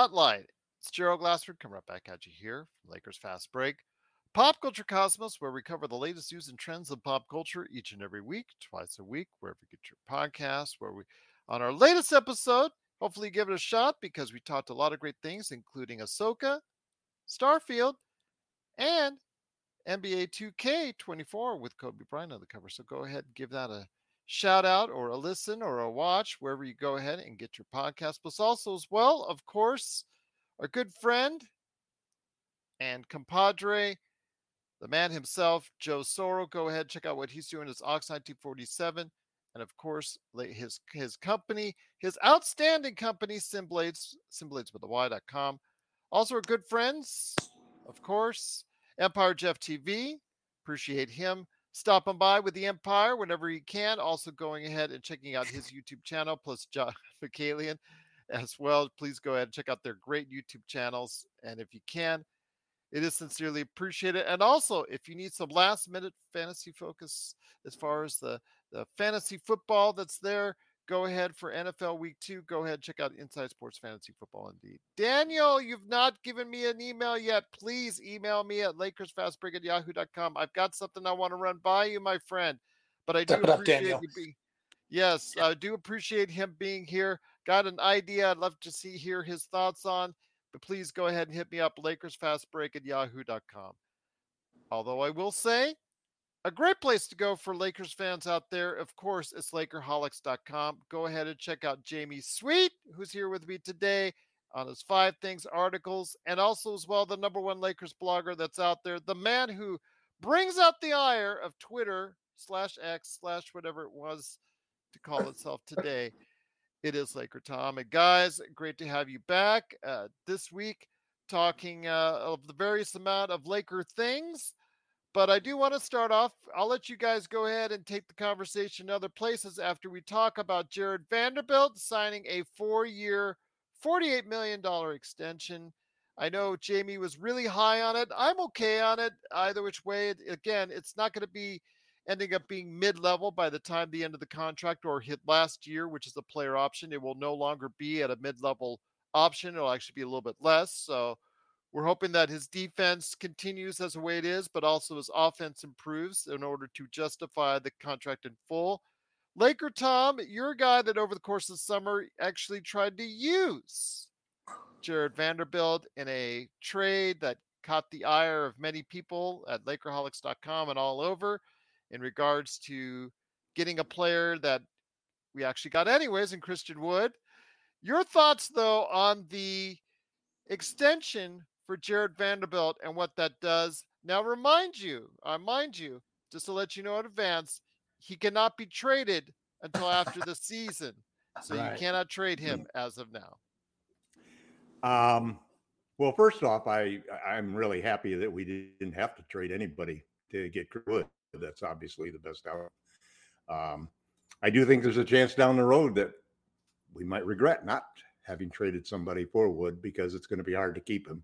Spotlight. It's Gerald Glassford coming right back at you here from Lakers Fast Break. Pop Culture Cosmos, where we cover the latest news and trends of pop culture each and every week, twice a week, wherever you get your podcast. Where we, on our latest episode, hopefully give it a shot because we talked a lot of great things, including Ahsoka, Starfield, and NBA 2K24 with Kobe Bryant on the cover. So go ahead and give that a shout out or a listen or a watch wherever you go ahead and get your podcast. Plus, also as well, of course, our good friend and compadre, the man himself, Joe Soro. Go ahead, check out what he's doing. It's Ox 1947. And of course, his his company, his outstanding company, Simblades, Simblades with the Y.com. Also, our good friends, of course, Empire Jeff TV. Appreciate him stopping by with the Empire whenever you can. Also, going ahead and checking out his YouTube channel, plus John Ficalian as well. Please go ahead and check out their great YouTube channels. And if you can, it is sincerely appreciated. And also, if you need some last minute fantasy focus as far as the, the fantasy football that's there, go ahead for NFL week two. Go ahead, check out Inside Sports Fantasy Football Indeed. Daniel, you've not given me an email yet. Please email me at LakersFastBreak at yahoo.com. I've got something I want to run by you, my friend. But I do Step up, appreciate Daniel. you being yes, I do appreciate him being here. Got an idea I'd love to see hear his thoughts on, but please go ahead and hit me up, LakersFastBreak at yahoo.com. Although I will say a great place to go for Lakers fans out there, of course, is Lakerholics.com. Go ahead and check out Jamie Sweet, who's here with me today on his five things articles, and also as well the number one Lakers blogger that's out there, the man who brings out the ire of Twitter slash X slash whatever it was to call itself today. It is Laker Tom. And guys, great to have you back uh, this week talking uh, of the various amount of Laker things. But I do want to start off. I'll let you guys go ahead and take the conversation other places after we talk about Jarred Vanderbilt signing a four year, $48 million extension. I know Jamie was really high on it. I'm okay on it either which way. Again, it's not going to be ending up being mid level by the time the end of the contract or hit last year, which is a player option. It will no longer be at a mid level option. It'll actually be a little bit less. So, we're hoping that his defense continues as the way it is, but also his offense improves in order to justify the contract in full. Laker Tom, you're a guy that over the course of the summer actually tried to use Jarred Vanderbilt in a trade that caught the ire of many people at Lakerholics.com and all over in regards to getting a player that we actually got anyways in Christian Wood. Your thoughts though on the extension for Jarred Vanderbilt and what that does. Now, remind you, I mind you, just to let you know in advance, he cannot be traded until after the season. So Right. you cannot trade him as of now. Um, well, first off, I I'm really happy that we didn't have to trade anybody to get Wood. That's obviously the best out. Um, I do think there's a chance down the road that we might regret not having traded somebody for Wood because it's going to be hard to keep him.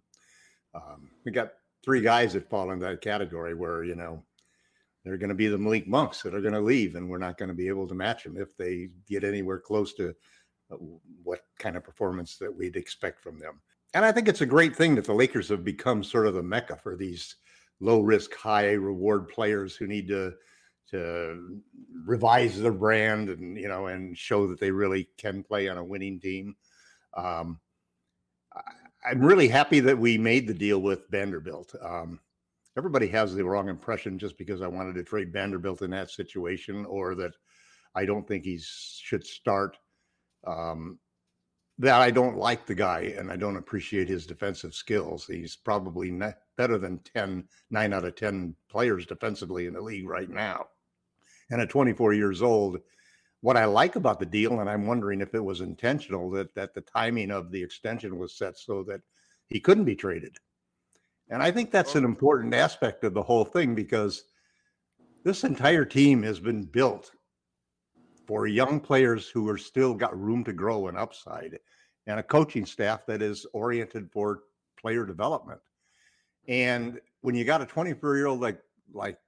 Um, we got three guys that fall in that category where you know they're going to be the Malik Monks that are going to leave, and we're not going to be able to match them if they get anywhere close to uh, what kind of performance that we'd expect from them. And I think it's a great thing that the Lakers have become sort of the mecca for these low risk, high reward players who need to to revise their brand and you know and show that they really can play on a winning team. Um, I'm really happy that we made the deal with Vanderbilt. Um, everybody has the wrong impression just because I wanted to trade Vanderbilt in that situation, or that I don't think he should start. Um, that I don't like the guy and I don't appreciate his defensive skills. He's probably better than 10, nine out of 10 players defensively in the league right now. And at 24 years old, what I like about the deal, and I'm wondering if it was intentional that that the timing of the extension was set so that he couldn't be traded. And I think that's an oh. important aspect of the whole thing because this entire team has been built for young players who are still got room to grow and upside, and a coaching staff that is oriented for player development. And when you got a 24 year old like like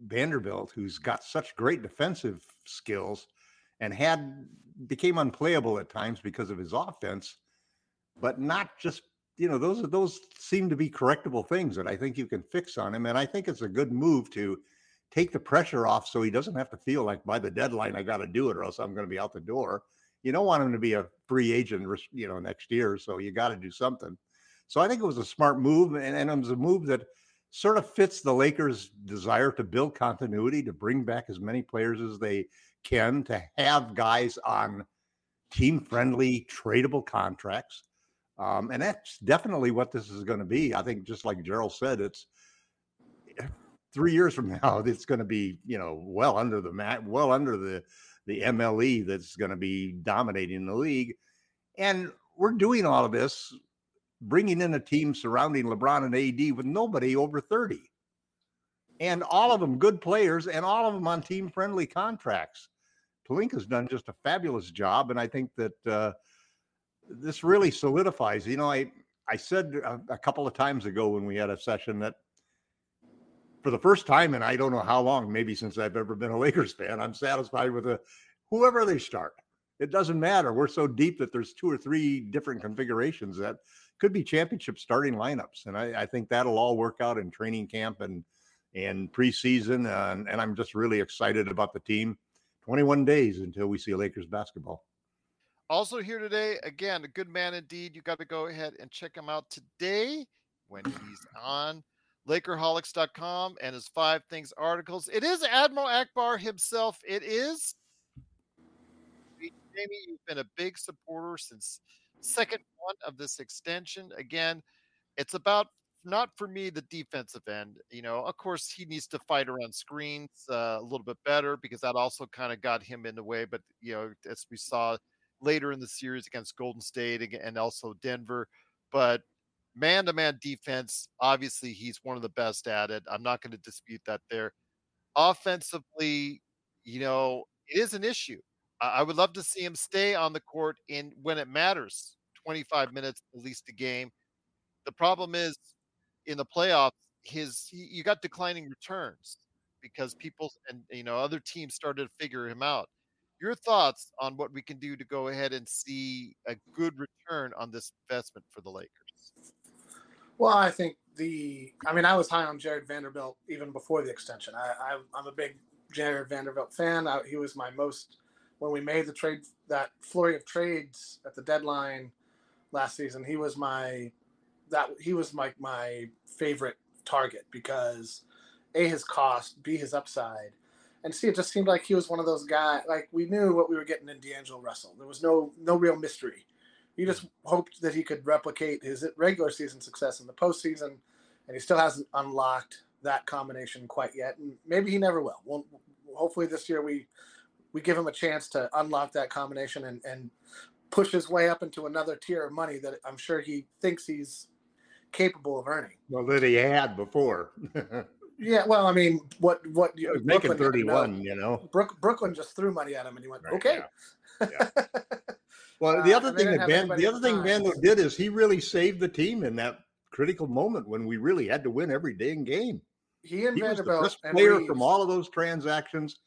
Vanderbilt, who's got such great defensive skills and had became unplayable at times because of his offense, but not just you know those those seem to be correctable things that I think you can fix on him, and I think it's a good move to take the pressure off so he doesn't have to feel like by the deadline I got to do it or else I'm going to be out the door. You don't want him to be a free agent, you know, next year, so you got to do something. So I think it was a smart move, and, and it was a move that sort of fits the Lakers' desire to build continuity, to bring back as many players as they can, to have guys on team-friendly, tradable contracts. Um, and that's definitely what this is going to be. I think, just like Gerald said, it's three years from now, it's going to be, you know, well under the mat, well under the the MLE that's going to be dominating the league. And we're doing all of this, bringing in a team surrounding LeBron and AD with nobody over 30. And all of them good players and all of them on team friendly contracts. Pelinka's done just a fabulous job. And I think that uh, this really solidifies, you know, I, I said a, a couple of times ago when we had a session that for the first time, and I don't know how long, maybe since I've ever been a Lakers fan, I'm satisfied with a whoever they start. It doesn't matter. We're so deep that there's two or three different configurations that could be championship starting lineups, and I, I think that'll all work out in training camp and and preseason. Uh, and, and I'm just really excited about the team. 21 days until we see Lakers basketball. Also here today, again, a good man indeed. You got to go ahead and check him out today when he's on Lakerholics.com and his five things articles. It is Admiral Ackbar himself. It is. Jamie, you've been a big supporter since second one of this extension. Again, it's about not for me the defensive end. You know, of course, he needs to fight around screens uh, a little bit better because that also kind of got him in the way. But you know, as we saw later in the series against Golden State and also Denver, but man to man defense, obviously he's one of the best at it. I'm not going to dispute that there. Offensively, you know, it is an issue. I would love to see him stay on the court in when it matters, 25 minutes at least a game. The problem is in the playoffs, his you got declining returns because people and you know other teams started to figure him out. Your thoughts on what we can do to go ahead and see a good return on this investment for the Lakers? Well, I think the. I mean, I was high on Jarred Vanderbilt even before the extension. I, I am a big Jarred Vanderbilt fan. I, he was my most when we made the trade that flurry of trades at the deadline last season. He was my that he was my my favorite target because a his cost, b his upside, and c it just seemed like he was one of those guys. Like we knew what we were getting in D'Angelo Russell. There was no no real mystery. He just hoped that he could replicate his regular season success in the postseason, and he still hasn't unlocked that combination quite yet. And maybe he never will. Well, hopefully this year we we give him a chance to unlock that combination and and push his way up into another tier of money that I'm sure he thinks he's capable of earning. Well, that he had before. yeah, well, I mean, what what you making thirty one, you know. Brook, Brooklyn just threw money at him, and he went, right, "Okay." Yeah. Yeah. Well, the uh, other uh, thing that Van, the other thing Vando did is he really saved the team in that critical moment when we really had to win every dang game. He and he Vanderbilt was the best player from all of those transactions,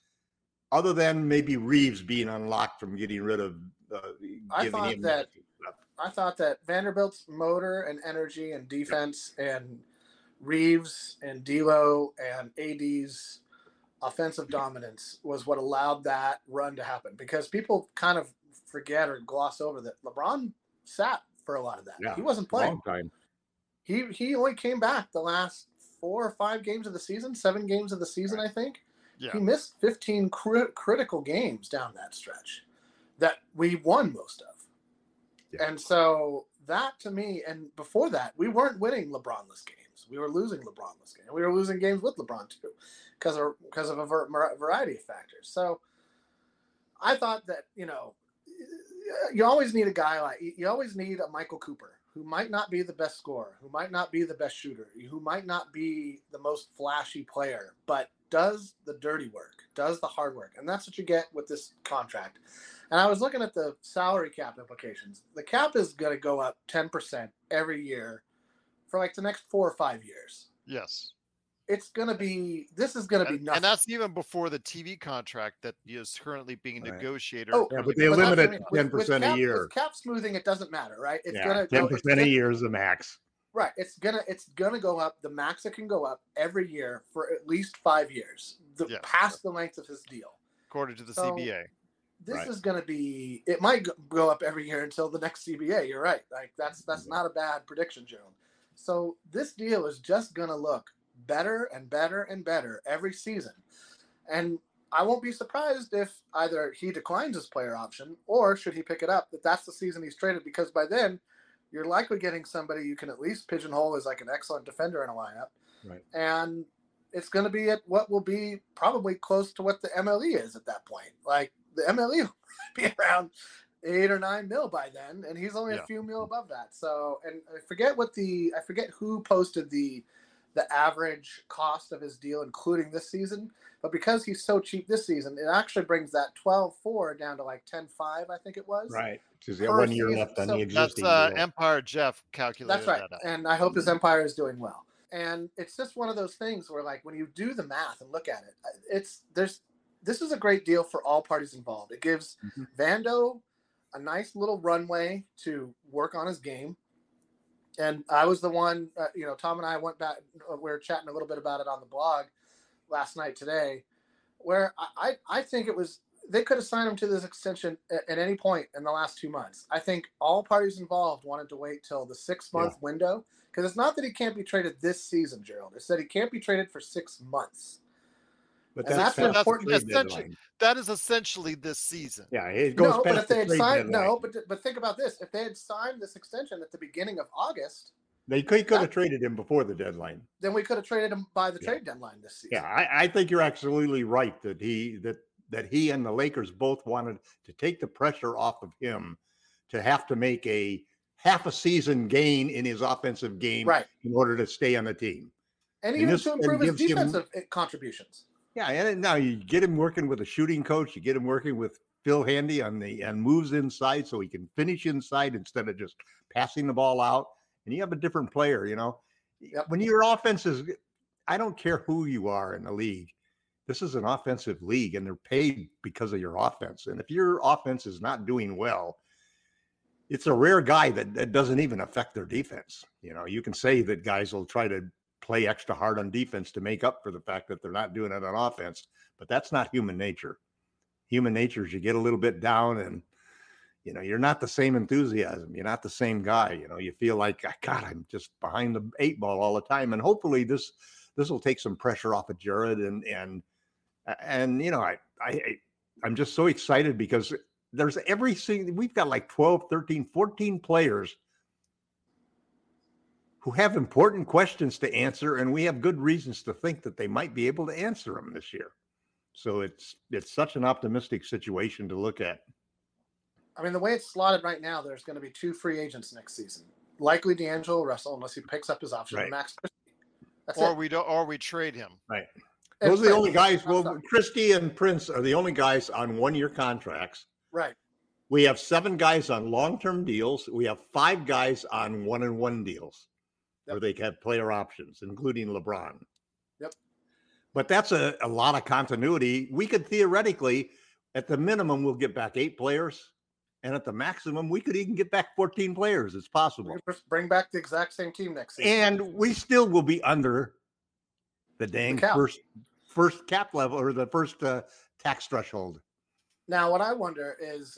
other than maybe Reeves being unlocked from getting rid of. Uh, I thought that. I thought that Vanderbilt's motor and energy and defense and Reeves and D'Lo and AD's offensive dominance was what allowed that run to happen because people kind of forget or gloss over that LeBron sat for a lot of that. Yeah, he wasn't playing. Long time. He he only came back the last four or five games of the season, seven games of the season, I think. Yeah. He missed 15 cri- critical games down that stretch that we won most of. Yeah. And so that to me, and before that, we weren't winning LeBronless games. We were losing LeBronless games. We were losing games with LeBron too, because of because of a ver- variety of factors. So I thought that you know, you always need a guy like you always need a Michael Cooper who might not be the best scorer, who might not be the best shooter, who might not be the most flashy player, but does the dirty work, does the hard work. And that's what you get with this contract. And I was looking at the salary cap implications. The cap is going to go up 10% every year for like the next four or five years. Yes. It's going to be, this is going to be And, nothing. and that's even before the TV contract that is currently being Right. negotiated. Oh, Yeah, but they being- But that's what I limit it mean. to With- ten with percent a year. With cap smoothing, it doesn't matter, right? It's Yeah, gonna ten go, it's percent a gonna- year is the max. Right. It's gonna it's gonna go up. The max it can go up every year for at least five years. The Yes. past the length of his deal. according to the So- CBA. This Right. is gonna be it might go- go up every year until the next CBA. You're right. Like that's that's mm-hmm. not a bad prediction, Joan. So this deal is just gonna look better and better and better every season. And I won't be surprised if either he declines his player option or should he pick it up, that that's the season he's traded because by then you're likely getting somebody you can at least pigeonhole as like an excellent defender in a lineup. Right. And it's going to be at what will be probably close to what the MLE is at that point. Like the MLE will be around eight or nine mil by then, and he's only Yeah. a few mil above that. So, and I forget what the I forget who posted the the average cost of his deal, including this season. But because he's so cheap this season, it actually brings that 12-4 down to like 10-5, I think it was. Right. She's one year season. left on So the That's existing uh, deal. Empire Jeff calculated That's right. that. And I hope his empire is doing well. And it's just one of those things where like when you do the math and look at it, it's there's this is a great deal for all parties involved. It gives Mhm. Vando a nice little runway to work on his game. And I was the one, uh, you know, Tom and I went back, uh, we were chatting a little bit about it on the blog last night today, where I, I, I think it was, they could have signed him to this extension at, at any point in the last two months. I think all parties involved wanted to wait till the six month window because it's not that he can't be traded this season, Gerald. It's that he can't be traded for six months. But and that's past the important- trade essentially- deadline. That is essentially this season. Yeah, it goes no, but past if they the had trade signed, deadline. no, but but think about this: if they had signed this extension at the beginning of August, They could, could have traded him before the deadline. then we could have traded him by the Yeah. trade deadline this season. Yeah, I, I think you're absolutely right that he that that he and the Lakers both wanted to take the pressure off of him to have to make a half a season gain in his offensive game right, in order to stay on the team. and And even this- to improve his gives him- defensive uh, contributions. Yeah, and now you get him working with a shooting coach, you get him working with Phil Handy on the and moves inside so he can finish inside instead of just passing the ball out. And you have a different player, you know. Yep. When your offense is I don't care who you are in the league. This is an offensive league and they're paid because of your offense. And if your offense is not doing well, it's a rare guy that, that doesn't even affect their defense. You know, you can say that guys will try to play extra hard on defense to make up for the fact that they're not doing it on offense, but that's not human nature. Human nature is you get a little bit down and you know, you're not the same enthusiasm. You're not the same guy. You know, you feel like "Ah, God, I'm just behind the eight ball all the time. And hopefully this this will take some pressure off of Jarred and and and you know, I I I'm just so excited because there's every single we've got like 12, 13, 14 players who have important questions to answer, and we have good reasons to think that they might be able to answer them this year. So it's it's such an optimistic situation to look at. I mean, the way it's slotted right now, there's going to be two free agents next season. Likely D'Angelo Russell, unless he picks up his option, Right. Max Christie. That's Or it. we don't or we trade him. Right. And Those are the only guys. Well, sorry. Christie and Prince are the only guys on one-year contracts. right. We have seven guys on long-term deals. We have five guys on one-and-one deals where Yep. they have player options, including LeBron. Yep. But that's a, a lot of continuity. We could theoretically, at the minimum, we'll get back eight players. And at the maximum, we could even get back 14 players. It's possible. bring back the exact same team next season. And we still will be under the dang cap. first first cap level or the first uh, tax threshold. Now, what I wonder is,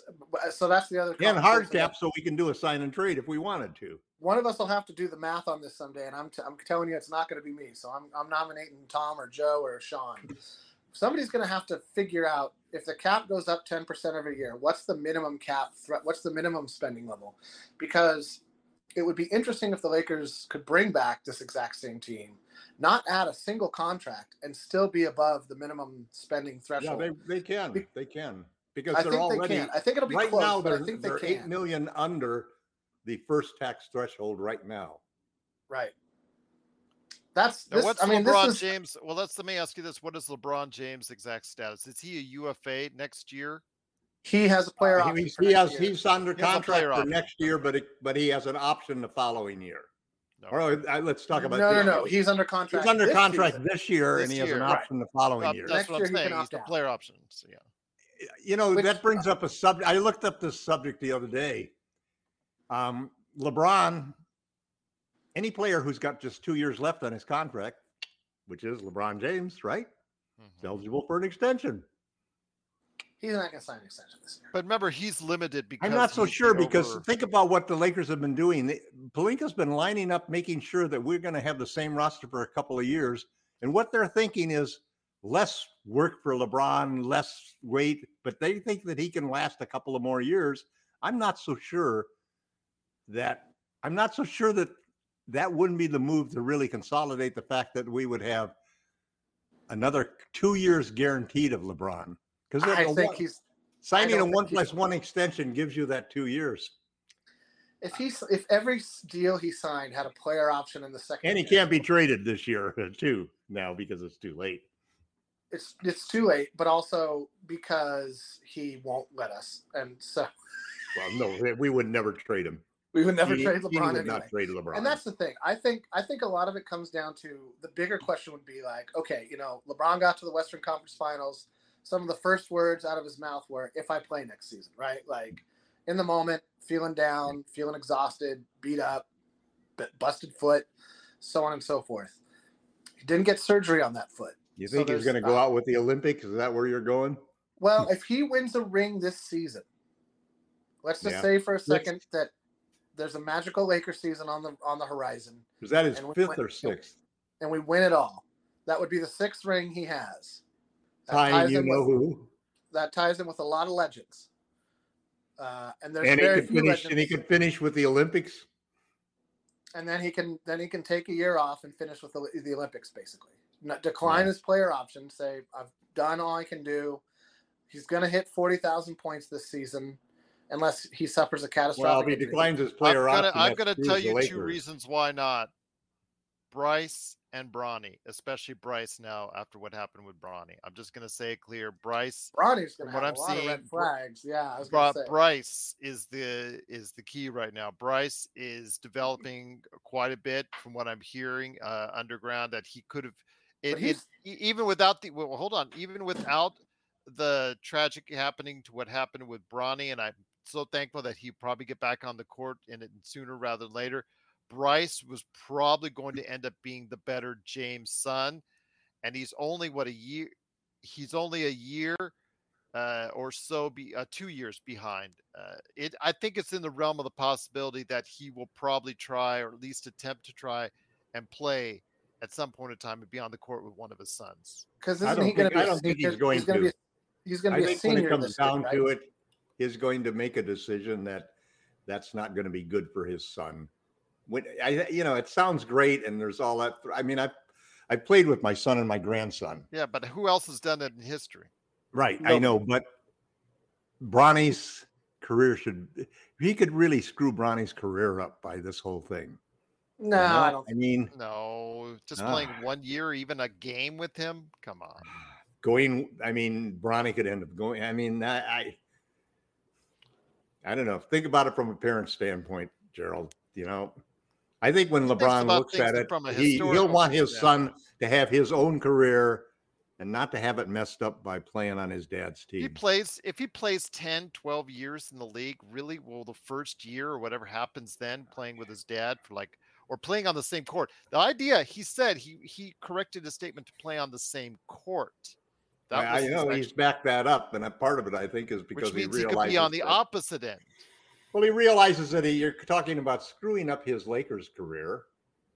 so that's the other thing. And hard cap, so we can do a sign and trade if we wanted to. one of us will have to do the math on this someday, and I'm, t- I'm telling you, it's not going to be me. So I'm, I'm nominating Tom or Joe or Sean. Somebody's going to have to figure out if the cap goes up 10% every year, what's the minimum cap threat? What's the minimum spending level? Because it would be interesting if the Lakers could bring back this exact same team, not add a single contract, and still be above the minimum spending threshold. Yeah, they, they can, they can, because I they're think they already, can. I think it'll be right close, now, but they're, I think they they're eight can. million under the first tax threshold right now. Right. That's Now, this. what's I mean, LeBron this is James? Well, let's let me ask you this: What is LeBron James' exact status? Is he a UFA next year? he has a player Uh, option. He, for he next has, year. he's under He contract for option. next year, but it, but he has an option the following year. No. Or uh, let's talk about. no, no, no. He's under contract. He's under this contract season. this year, This and he has an year. Right. option the following Uh, year. that's Next what year I'm he can saying. He's the player option. So, yeah. You know Which- that brings up a subject. I looked up this subject the other day. Um, LeBron, any player who's got just two years left on his contract, which is LeBron James, right, is Mhm. eligible for an extension. He's not going to sign an extension this year. But remember, he's limited because I'm not so sure because over- think about what the Lakers have been doing. They- Pelinka's been lining up, making sure that we're going to have the same roster for a couple of years. And what they're thinking is less work for LeBron, less weight, but they think that he can last a couple of more years. I'm not so sure that I'm not so sure that that wouldn't be the move to really consolidate the fact that we would have another two years guaranteed of LeBron. Because I think he's signing a one plus one extension gives you that two years. if he's if every deal he signed had a player option in the second, And he year, can't be traded this year too now because it's too late. It's it's too late, but also because he won't let us, and so Well, no, we would never trade him. we would never He- trade he LeBron would anyway. not trade LeBron. And that's the thing. I think I think a lot of it comes down to the bigger question would be like, okay, you know, LeBron got to the Western Conference Finals. Some of the first words out of his mouth were, "If I play next season," right? Like in the moment, feeling down, feeling exhausted, beat up, busted foot, so on and so forth. He didn't get surgery on that foot. You so think he's going to go out with the Olympics? Is that where you're going? Well, if he wins a ring this season, let's just Yeah. say for a Let's- second that there's a magical Lakers season on the on the horizon. Is that his fifth went- or sixth? and we win it all. That would be the sixth ring he has. That Tying ties you know with, who, that ties him with a lot of legends. Uh, and there's and he very could few finish. And he could finish with the Olympics. and then he can then he can take a year off and finish with the, the Olympics basically. Not decline Yeah. his player option. Say I've done all I can do. He's going to hit forty thousand points this season, unless he suffers a catastrophic. Well, if he injury. declines his I'm player gonna, option, I'm gonna tell you two reasons why not. Bryce and Bronny, especially Bryce now after what happened with Bronny. I'm just gonna say it clear. Bryce Bronny's going to have what a I'm lot of seeing, red flags. Yeah, I was Bri- going to say. Bryce is the is the key right now. Bryce is developing quite a bit from what I'm hearing uh, underground that he could have. It, it, e- even without the well, hold on, even without the tragic happening to what happened with Bronny, and I'm so thankful that he probably get back on the court in it sooner rather than later. Bryce was probably going to end up being the better James son, and he's only what a year. He's only a year uh, or so be uh, two years behind. Uh, it I think it's in the realm of the possibility that he will probably try or at least attempt to try and play at some point in time and be on the court with one of his sons. Because I isn't don't he going to be? I a don't think he's going gonna to. Be he's going to I be a think when it comes this year, down right? to it, he's going to make a decision that that's not going to be good for his son. When I, you know, it sounds great, and there's all that. I mean, I've I've played with my son and my grandson. Yeah, but who else has done it in history? Right, I know, but Bronny's career should. He could really screw Bronny's career up by this whole thing. No, you know? I don't. I mean, No, just Ah. playing one year, even a game with him. Come on. going. I mean, Bronny could end up going. I mean, I, I, I don't know. Think about it from a parent standpoint, Gerald. You know, I think when LeBron looks at it, from a he, he'll want his son to have his own career and not to have it messed up by playing on his dad's If he team. plays if he plays 10 12 years in the league really will the first year or whatever happens then playing with his dad for like or playing on the same court the idea he said he he corrected his statement to play on the same court That I, know he's backed that up, and a part of it, I think, is because he he could be on the that- opposite end. Well, he realizes that he, you're talking about screwing up his Lakers career,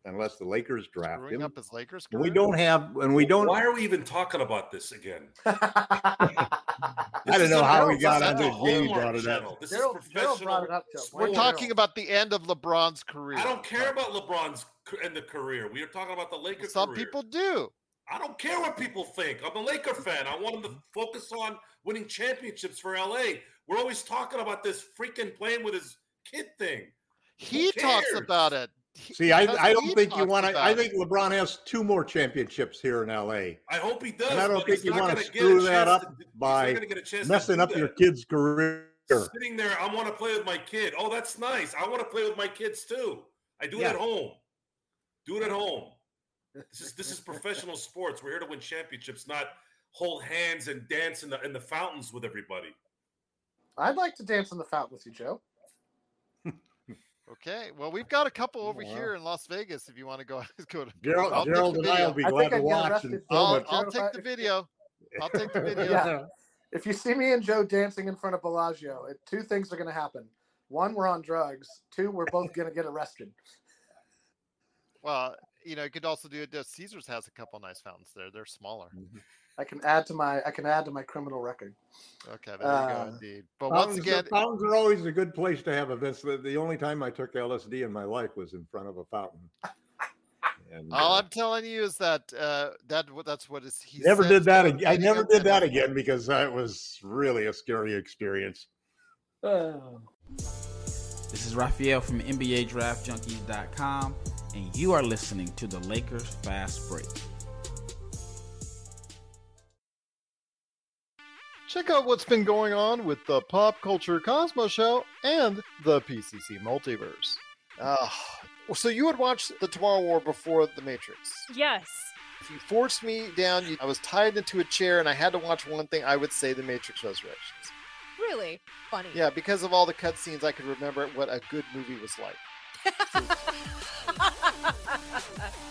unless the Lakers draft Screwing him. up his Lakers And we don't have, and we don't. Why are we even talking about this again? I don't know how we got is on a this. Jamie brought it up. channel. This is Gerald, Gerald professional. brought it up. Joe. We're Why talking about the end of LeBron's career. I don't care about LeBron's end of career. We are talking about the Lakers. Some career. people do. I don't care what people think. I'm a Laker fan. I want them to mm-hmm. focus on winning championships for LA. We're always talking about this freaking playing with his kid thing. He talks about it. He- See, I, I don't think you want to. I think LeBron has two more championships here in LA. I hope he does. And I don't think you wanna gonna get a screw that up to- he's not by gonna get a chance Messing do up your that. kid's career. Sitting there, I want to play with my kid. Oh, that's nice. I want to play with my kids too. I do it at home. Do it at home. This is this is professional sports. We're here to win championships, not hold hands and dance in the in the fountains with everybody. I'd like to dance in the fountain with you, Joe. Okay. Well, we've got a couple over Wow. here in Las Vegas. If you want to go, go to. Gerald, I'll take Gerald and I will be glad to watch. And for I'll, But I'll take the video. I'll take the video. Yeah. If you see me and Joe dancing in front of Bellagio, it, two things are going to happen. One, we're on drugs. Two, we're both going to get arrested. Well, you know, you could also do it. uh, Caesars has a couple nice fountains there. They're smaller. I can add to my I can add to my criminal record. Okay, there you go. Uh, Indeed. But once Fountains, again, fountains are always a good place to have events. The, the only time I took LSD in my life was in front of a fountain. And, all uh, I'm telling you is that uh, that that's what is. He never said did that to again. I never did that again because it was really a scary experience. This is Raphael from NBADraftJunkies.com, and you are listening to the Lakers Fast Break. Check out what's been going on with the Pop Culture Cosmos Show and the PCC Multiverse. Ah, so you would watch the Tomorrow War before the Matrix? Yes. If you forced me down, you, I was tied into a chair and I had to watch one thing. I would say the Matrix Resurrections. Really funny. Yeah, because of all the cutscenes, I could remember what a good movie was like.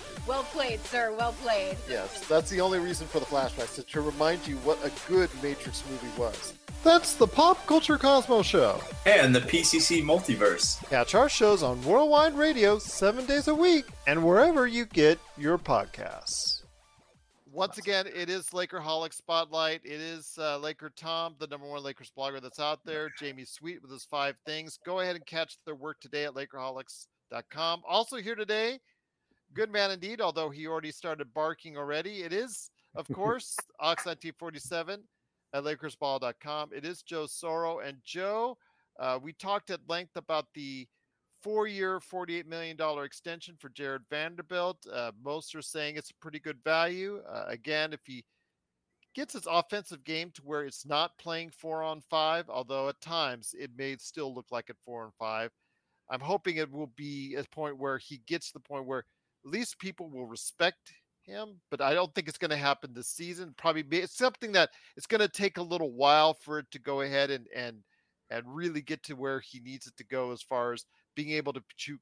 well played, sir. Well played. Yes, that's the only reason for the flashbacks to, to remind you what a good Matrix movie was. That's the Pop Culture Cosmos Show. and the PCC Multiverse. Catch our shows on Worldwide Radio seven days a week and wherever you get your podcasts. Once again, it is Lakerholic Spotlight. It is uh, Laker Tom, the number one Lakers blogger that's out there. Jamie Sweet with his five things. Go ahead and catch their work today at Lakerholics.com. Also here today, good man indeed, although he already started barking already. It is, of course, Ox1947 at LakersBall.com. It is Joe Soro. And Joe, uh, we talked at length about the four-year, $48 million extension for Jarred Vanderbilt. Uh, most are saying it's a pretty good value. Uh, again, if he gets his offensive game to where it's not playing four on five, although at times it may still look like it four on five. I'm hoping it will be a point where he gets to the point where at least people will respect him, but I don't think it's going to happen this season. Probably be, it's something that it's going to take a little while for it to go ahead and and and really get to where he needs it to go as far as being able to shoot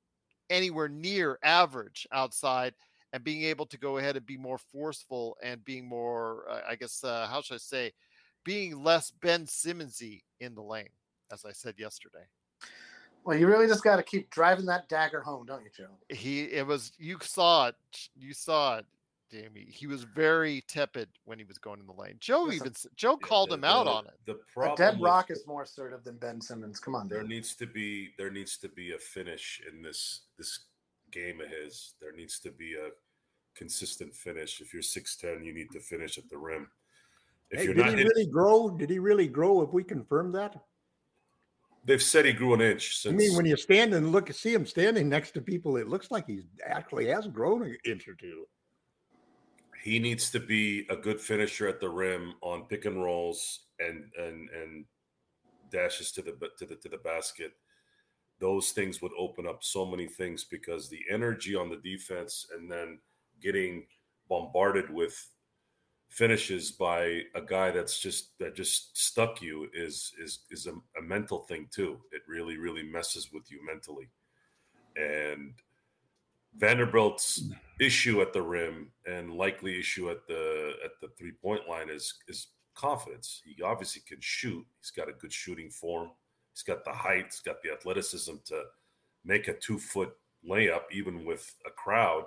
anywhere near average outside and being able to go ahead and be more forceful and being more, uh, I guess, uh, how should I say, being less Ben Simmonsy in the lane, as I said yesterday. Well, you really just got to keep driving that dagger home, don't you, Joe? He, it was, you saw it, you saw it, Jamie. He was very tepid when he was going in the lane. Joe Listen, even, Joe Yeah, called the- him out the- on it. The A dead with- rock is more assertive than Ben Simmons. Come on, there dude. needs to be there needs to be a finish in this this game of his. There needs to be a consistent finish. If you're six ten, you need to finish at the rim. If Hey, you're did not, he hit- really grow? Did he really grow? Have we confirmed that? They've said he grew an inch I mean, when you stand and look, see him standing next to people, it looks like he actually has grown an inch or two. he needs to be a good finisher at the rim on pick and rolls and and and dashes to the to the to the basket. Those things would open up so many things because the energy on the defense and then getting bombarded with finishes by a guy that's just that just stuck you is is is a, a mental thing too. It really really messes with you mentally. And Vanderbilt's hmm. issue at the rim and likely issue at the at the three point line is is confidence. He obviously can shoot. He's got a good shooting form. He's got the height. He's got the athleticism to make a two foot layup even with a crowd.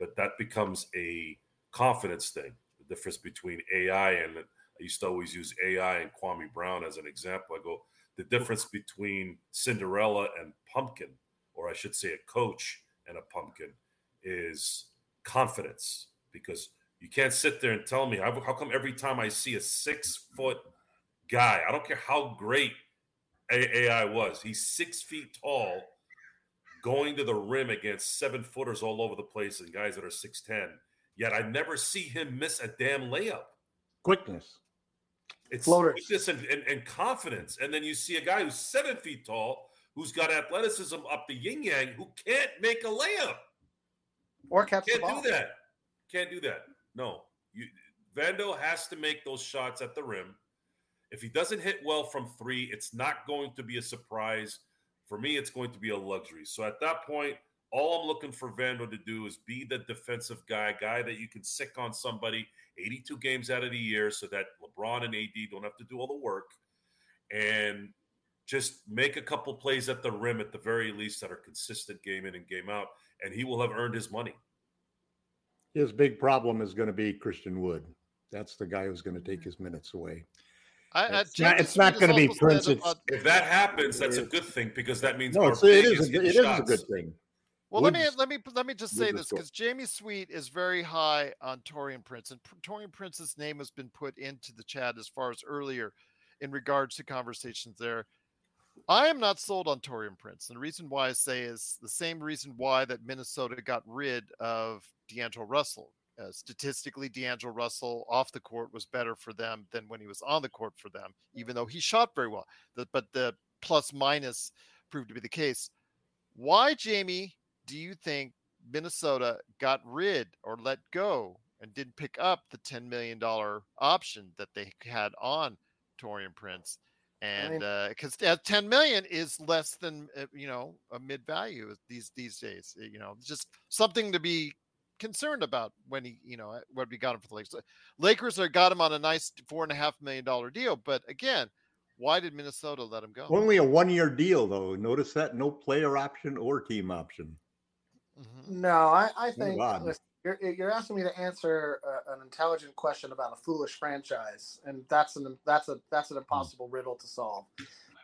But that becomes a confidence thing. Difference between AI and I used to always use AI and Kwame Brown as an example. I go the difference between Cinderella and Pumpkin, or I should say, a coach and a pumpkin, is confidence because you can't sit there and tell me how, how come every time I see a six foot guy, I don't care how great AI was, he's six feet tall, going to the rim against seven footers all over the place and guys that are six ten. Yet I never see him miss a damn layup. Quickness. It's Floaters. quickness and, and, and confidence. And then you see a guy who's seven feet tall, who's got athleticism up the yin yang, who can't make a layup. Or catch Can't the ball. do that. Can't do that. No. You, Vando has to make those shots at the rim. If he doesn't hit well from three, it's not going to be a surprise. For me, it's going to be a luxury. So at that point, all I'm looking for Vando to do is be the defensive guy, guy that you can sick on somebody 82 games out of the year so that LeBron and AD don't have to do all the work and just make a couple plays at the rim at the very least that are consistent game in and game out, and he will have earned his money. His big problem is going to be Christian Wood. That's the guy who's going to take his minutes away. I, it's, not, it's not going to be Prince. if that happens, that's a good thing because that means no, it's, it is, a, it is a good thing. Well, let me let me let me just say this because Jamie Sweet is very high on Taurean Prince, and Taurean Prince's name has been put into the chat as far as earlier in regards to conversations there. I am not sold on Taurean Prince, and the reason why I say is the same reason why that Minnesota got rid of D'Angelo Russell. Uh, statistically, D'Angelo Russell off the court was better for them than when he was on the court for them, even though he shot very well. The, but the plus minus proved to be the case. Why, Jamie, do you think Minnesota got rid or let go and didn't pick up the $10 million option that they had on Taurean Prince? And because I mean, uh, 10 million is less than uh, you know a mid value these these days, you know, just something to be concerned about when he, you know, what we got him for the Lakers. Lakers are got him on a nice four and a half million dollar deal, but again, why did Minnesota let him go? Only a one year deal, though. Notice that no player option or team option. Mm-hmm. No, I, I think listen, you're, you're asking me to answer a, an intelligent question about a foolish franchise, and that's an that's a that's an hmm. impossible mm. riddle to solve.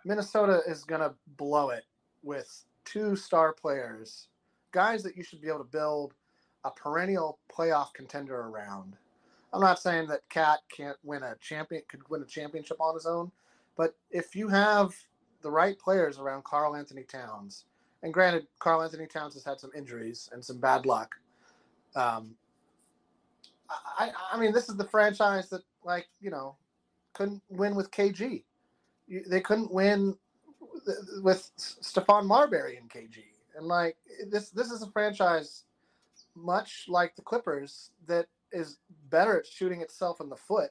Minnesota is going to blow it with two star players, guys that you should be able to build a perennial playoff contender around. I'm not saying that KAT can't win a champion could win a championship on his own, but if you have the right players around Karl-Anthony Towns, and granted, Karl-Anthony Towns has had some injuries and some bad luck. Um, I, I mean, this is the franchise that, like, you know, couldn't win with KG. They couldn't win with Stephon Marbury and KG. And like this, this is a franchise much like the Clippers that is better at shooting itself in the foot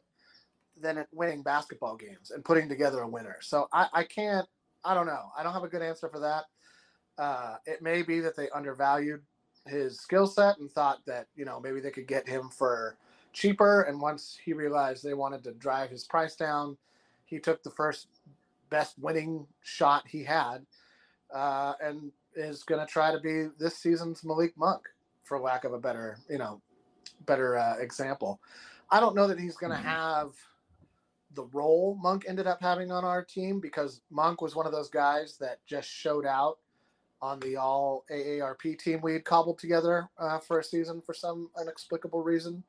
than at winning basketball games and putting together a winner. So I, I can't. I don't know. I don't have a good answer for that. Uh, it may be that they undervalued his skill set and thought that you know maybe they could get him for cheaper. And once he realized they wanted to drive his price down, he took the first best winning shot he had, uh, and is going to try to be this season's Malik Monk, for lack of a better you know better uh, example. I don't know that he's going to mm-hmm. have the role Monk ended up having on our team because Monk was one of those guys that just showed out on the all AARP team we had cobbled together uh, for a season for some inexplicable reason.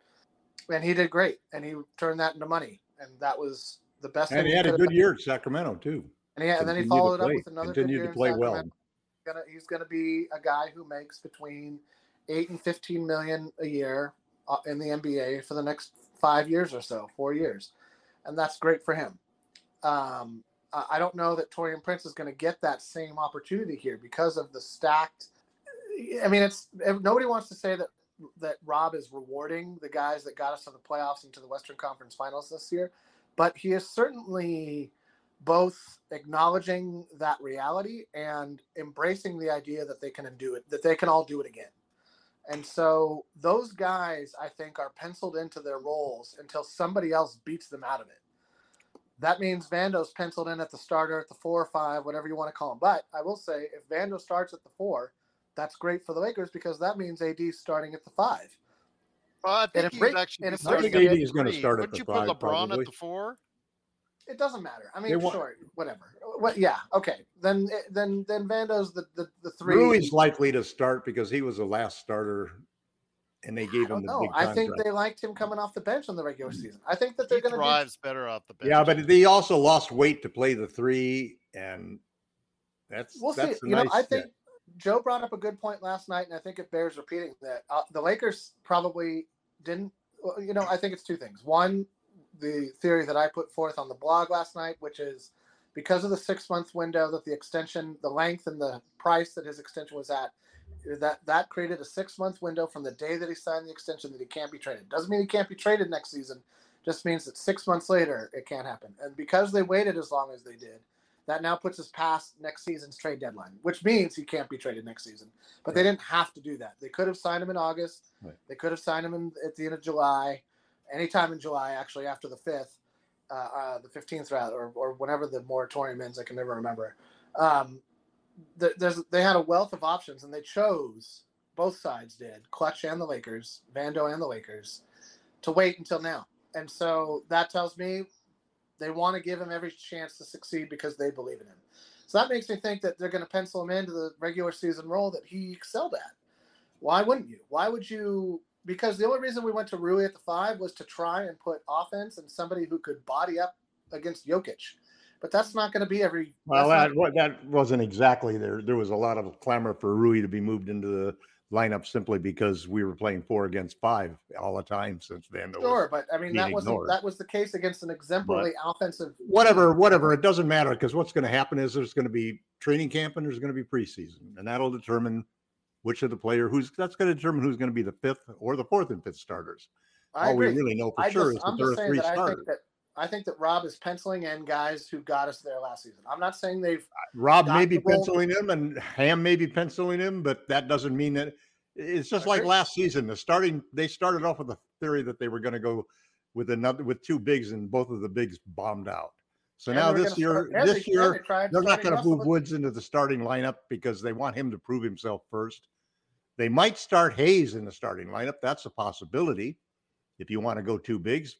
And he did great, and he turned that into money, and that was the best. And he had a good year at Sacramento too. And, he, and then he followed up with another Continued to play well. Gonna, he's going to be a guy who makes between eight and fifteen million a year uh, in the NBA for the next five years or so, four years, and that's great for him. Um, I don't know that Taurean Prince is going to get that same opportunity here because of the stacked. I mean, it's nobody wants to say that that Rob is rewarding the guys that got us to the playoffs and to the Western Conference Finals this year, but he is certainly both acknowledging that reality and embracing the idea that they can do it, that they can all do it again. And so those guys, I think, are penciled into their roles until somebody else beats them out of it. That means Vando's penciled in at the starter at the four or five, whatever you want to call him. But I will say, if Vando starts at the four, that's great for the Lakers because that means AD's starting at the five. Well, I And think if he actually and be if starting Rick at AD is gonna start at Wouldn't the you put LeBron probably. at the four? It doesn't matter. I mean, want- sure, whatever. What? Yeah, okay. Then, then, then Vando's the the, the three. Rui's likely to start because he was the last starter, and they I gave don't him the know. big I think they liked him coming off the bench in the regular season. I think that they're going to do thrives better off the bench. yeah, but he also lost weight to play the three, and that's We'll see. that's a You know, I fit. think Joe brought up a good point last night, and I think it bears repeating that uh, the Lakers probably didn't. well, You know, I think it's two things. One, the theory that I put forth on the blog last night, which is because of the six month window that the extension, the length, and the price that his extension was at, that that created a six month window from the day that he signed the extension that he can't be traded. Doesn't mean he can't be traded next season. Just means that six months later it can't happen. And because they waited as long as they did, that now puts us past next season's trade deadline, which means he can't be traded next season. But they didn't have to do that. They could have signed him in August. Right. They could have signed him in, at the end of July, anytime in July, actually after the fifth, uh, uh, the fifteenth rather, or, or whenever the moratorium ends. I can never remember. Um, there's they had a wealth of options, and they chose both sides did, Klutch and the Lakers, Vando and the Lakers, to wait until now. And so that tells me they want to give him every chance to succeed because they believe in him. So that makes me think that they're going to pencil him into the regular season role that he excelled at. Why wouldn't you? Why would you? Because the only reason we went to Rui at the five was to try and put offense and somebody who could body up against Jokic. But that's not going to be every. Well, that wa- that wasn't exactly there. There was a lot of clamor for Rui to be moved into the lineup simply because we were playing four against five all the time since not, was- sure, but I mean that wasn't that was the case against an exemplary offensive. whatever, whatever. It doesn't matter because what's going to happen is there's going to be training camp and there's going to be preseason, and that'll determine which of the player who's that's going to determine who's going to be the fifth or the fourth and fifth starters. I All we really know for I sure just, is that I'm there are three starters. I think that Rob is penciling in guys who got us there last season. I'm not saying they've Rob may be penciling him and Ham may be penciling him, but that doesn't mean that it's just like last season. The starting they started off with the theory that they were going to go with another with two bigs and both of the bigs bombed out. So and now this year, start- this year they they're not going to move with- Woods into the starting lineup because they want him to prove himself first. They might start Hayes in the starting lineup. That's a possibility if you want to go two bigs.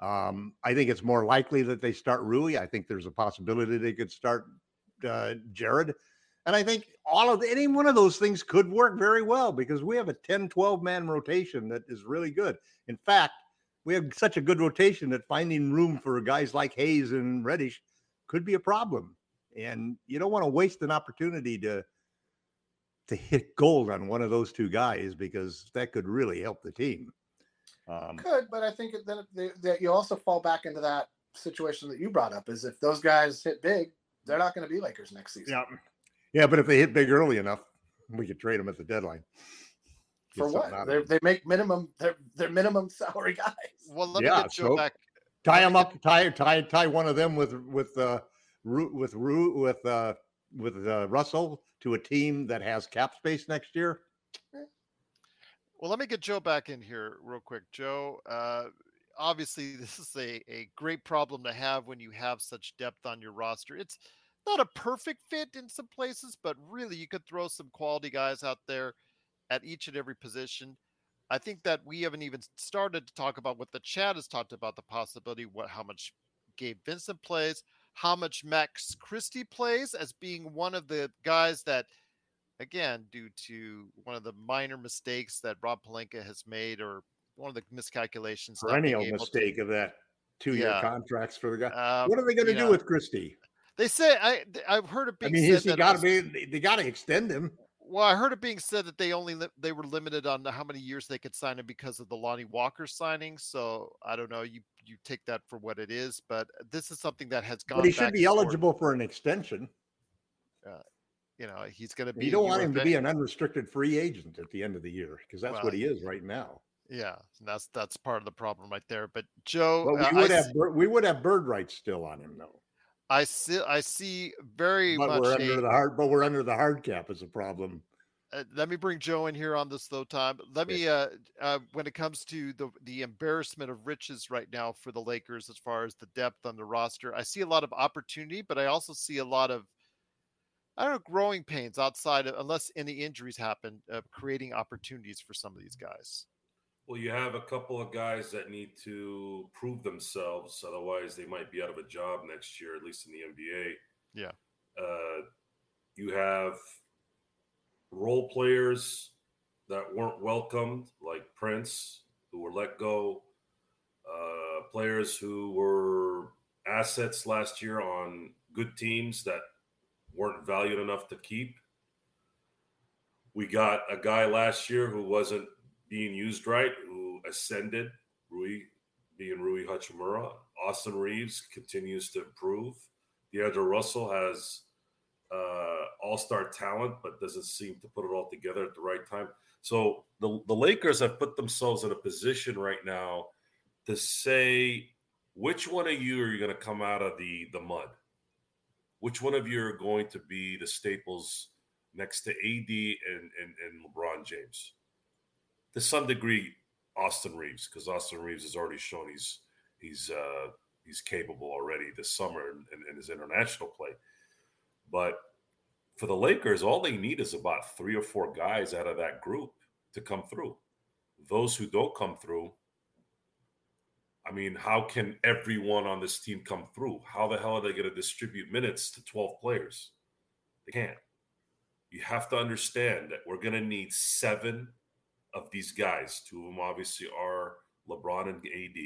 Um, I think it's more likely that they start Rui. I think there's a possibility they could start uh, Jared. And I think all of any one of those things could work very well because we have a 10, 12 man rotation that is really good. In fact, we have such a good rotation that finding room for guys like Hayes and Reddish could be a problem. And you don't want to waste an opportunity to to hit gold on one of those two guys because that could really help the team. Um, could, but I think it- then they, that you also fall back into that situation that you brought up. Is if those guys hit big, they're not going to be Lakers next season. yeah, yeah, but if they hit big early enough, we could trade them at the deadline. Get For what? They make minimum they're they're minimum salary guys. Well, let Yeah, me get Joe so- back. tie them up, tie tie tie one of them with with uh Ru- with Ru- with uh with uh, Russell to a team that has cap space next year. Well, let me get Joe back in here real quick. Joe, uh, obviously, this is a, a great problem to have when you have such depth on your roster. It's not a perfect fit in some places, but really, you could throw some quality guys out there at each and every position. I think that we haven't even started to talk about what the chat has talked about the possibility, what how much Gabe Vincent plays, how much Max Christie plays as being one of the guys that again, due to one of the minor mistakes that Rob Pelinka has made, or one of the miscalculations. Perennial able to- mistake of that two-year Yeah. contracts for the guy. Uh, what are they going to do know, with Christie? They say I I've heard it being. I mean, said he got to be? They, got to extend him. Well, I heard it being said that they only li- they were limited on how many years they could sign him because of the Lonnie Walker signing. So I don't know. You you take that for what it is, but this is something that has gone. But he should be eligible for an extension. You know, he's going to be. You don't want him to be an unrestricted free agent at the end of the year because that's Well, what he is right now. Yeah, and that's that's part of the problem right there. But Joe, But uh, we I would s- have bir- we would have bird rights still on him though. I see. I see very But much. we're a- under the hard. But we're under the hard cap is a problem Uh, let me bring Joe in here on this though, Tom. Let me uh, uh when it comes to the the embarrassment of riches right now for the Lakers as far as the depth on the roster, I see a lot of opportunity, but I also see a lot of I don't know growing pains outside of unless any injuries happen, uh, creating opportunities for some of these guys. Well, you have a couple of guys that need to prove themselves, otherwise they might be out of a job next year, at least in the NBA. Yeah. Uh, you have role players that weren't welcomed, like Prince, who were let go, uh, players who were assets last year on good teams that weren't valued enough to keep. We got a guy last year who wasn't being used right, who ascended, Rui being Rui Hachimura. Austin Reaves continues to improve. D'Angelo Russell has uh, all-star talent, but doesn't seem to put it all together at the right time. So the the Lakers have put themselves in a position right now to say which one of you are you going to come out of the the mud? Which one of you are going to be the staples next to AD and and, and LeBron James? To some degree, Austin Reaves, because Austin Reaves has already shown he's he's uh, he's capable already this summer in, in his international play. But for the Lakers, all they need is about three or four guys out of that group to come through. Those who don't come through, I mean, how can everyone on this team come through? How the hell are they going to distribute minutes to 12 players? They can't. You have to understand that we're going to need seven of these guys. Two of them obviously are LeBron and AD.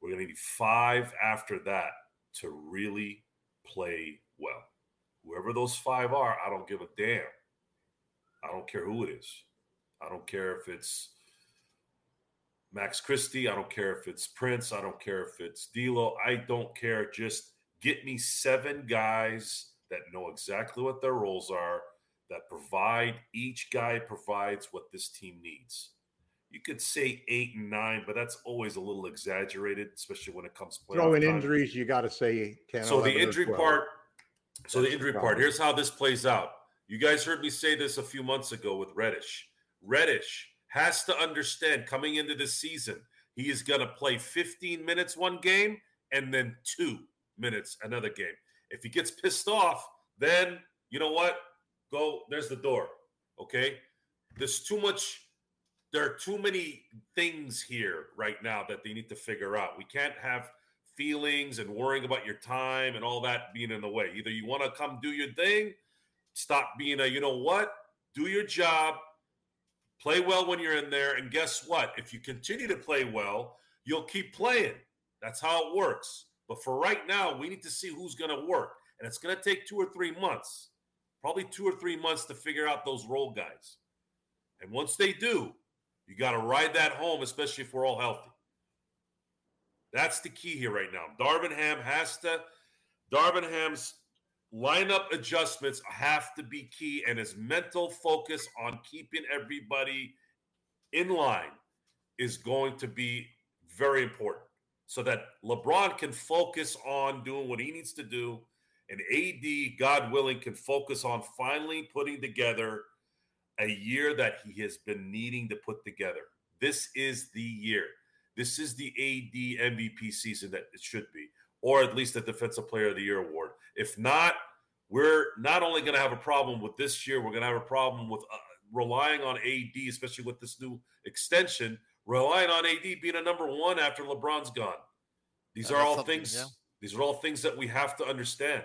We're going to need five after that to really play well. Whoever those five are, I don't give a damn. I don't care who it is. I don't care if it's Max Christie. I don't care if it's Prince. I don't care if it's D'Lo. I don't care. Just get me seven guys that know exactly what their roles are, that provide. Each guy provides what this team needs. You could say eight and nine, but that's always a little exaggerated, especially when it comes to throwing injuries. You got to say ten. So the injury part so That's the injury the part. Here's how this plays out. You guys heard me say this a few months ago with Reddish. Reddish has to understand coming into the season, he is going to play 15 minutes one game and then two minutes another game. If he gets pissed off, then you know what? Go, there's the door. Okay. There's too much, there are too many things here right now that they need to figure out. We can't have feelings and worrying about your time and all that being in the way. Either you want to come do your thing, stop being a, you know what, do your job, play well when you're in there. And guess what? If you continue to play well, you'll keep playing. That's how it works. But for right now, we need to see who's going to work. And it's going to take two or three months, probably two or three months to figure out those role guys. And once they do, you got to ride that home, especially if we're all healthy. That's the key here right now. Darvin Ham has to, Darvin Ham's lineup adjustments have to be key, and his mental focus on keeping everybody in line is going to be very important so that LeBron can focus on doing what he needs to do. And AD, God willing, can focus on finally putting together a year that he has been needing to put together. This is the year. This is the AD MVP season that it should be, or at least the Defensive Player of the Year award. If not, we're not only going to have a problem with this year, we're going to have a problem with uh, relying on AD, especially with this new extension, relying on AD being a number one after LeBron's gone. These are all things. Yeah. These are all things that we have to understand.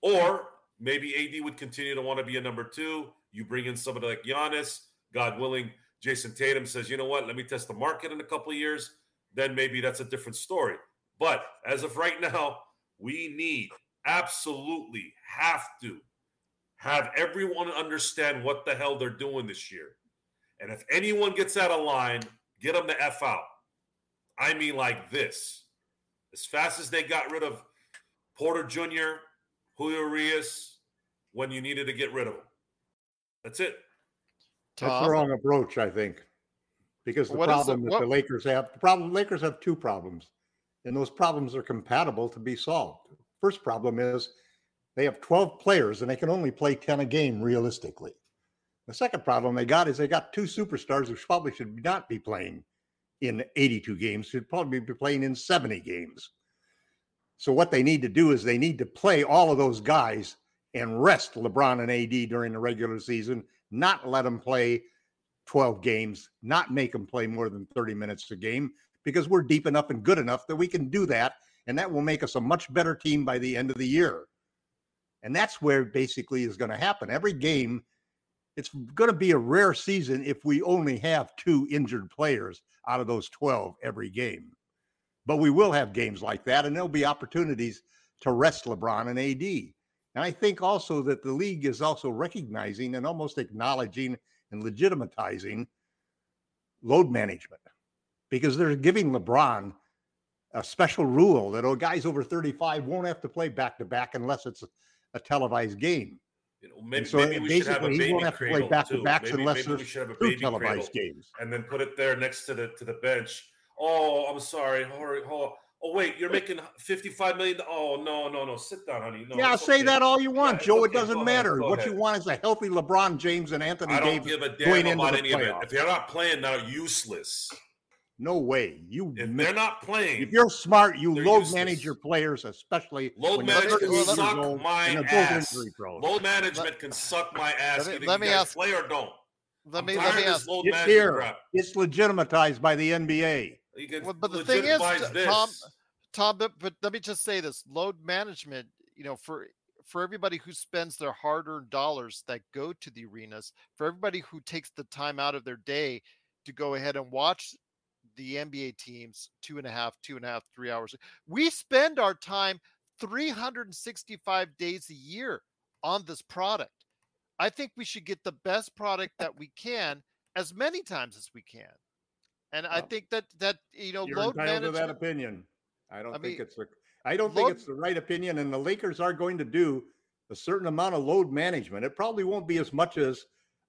Or maybe AD would continue to want to be a number two. You bring in somebody like Giannis, God willing, Jayson Tatum says, you know what, let me test the market in a couple of years, then maybe that's a different story. But as of right now, we need absolutely have to have everyone understand what the hell they're doing this year. And if anyone gets out of line, get them the F out. I mean, like this. As fast as they got rid of Porter Jr., Julio Rios, when you needed to get rid of them. That's it. That's the wrong approach, I think, because the what problem that the Lakers have the problem Lakers have two problems, and those problems are compatible to be solved. First problem is they have 12 players and they can only play 10 a game realistically. The second problem they got is they got two superstars who probably should not be playing in 82 games, should probably be playing in 70 games. So what they need to do is they need to play all of those guys and rest LeBron and AD during the regular season, not let them play 12 games, not make them play more than 30 minutes a game because we're deep enough and good enough that we can do that and that will make us a much better team by the end of the year. And that's where basically is going to happen. Every game it's going to be a rare season if we only have two injured players out of those 12 every game. But we will have games like that, and there'll be opportunities to rest LeBron and AD. And I think also that the league is also recognizing and almost acknowledging and legitimatizing load management because they're giving LeBron a special rule that oh, guys over 35 won't have to play back to back unless it's a, a televised game. You know, maybe, so maybe we should have a baby won't have to play cradle back to too. backs Maybe, unless maybe we should have a baby televised cradle games. and then put it there next to the to the bench. Oh, I'm sorry. Hold. Oh wait, you're making 55 million. Oh no, no, no. Sit down, honey. No, yeah, say okay. that all you want, it's Joe. It doesn't Go matter. go what ahead. you want is a healthy LeBron James and Anthony I don't Davis give a damn about any of it. If they're not playing, they're useless. No way. You If they're not playing, if you're smart, you load useless. manage your players, especially load when management can suck old my and they're both ass. injury. Load management can suck my ass. Let me- let me guys ask- play or don't. Let I'm me tired let me ask. load It's management here. crap. It's legitimatized by the NBA. Well, but the thing is, this. Tom, Tom, but, but let me just say this: load management. You know, for for everybody who spends their hard-earned dollars that go to the arenas, for everybody who takes the time out of their day to go ahead and watch the NBA teams two and a half, two and a half, three hours. We spend our time 365 days a year on this product. I think we should get the best product that we can as many times as we can. And I think that that you know You're load entitled to that opinion. I don't I think mean, it's the. I don't think it's the right opinion, and the Lakers are going to do a certain amount of load management. It probably won't be as much as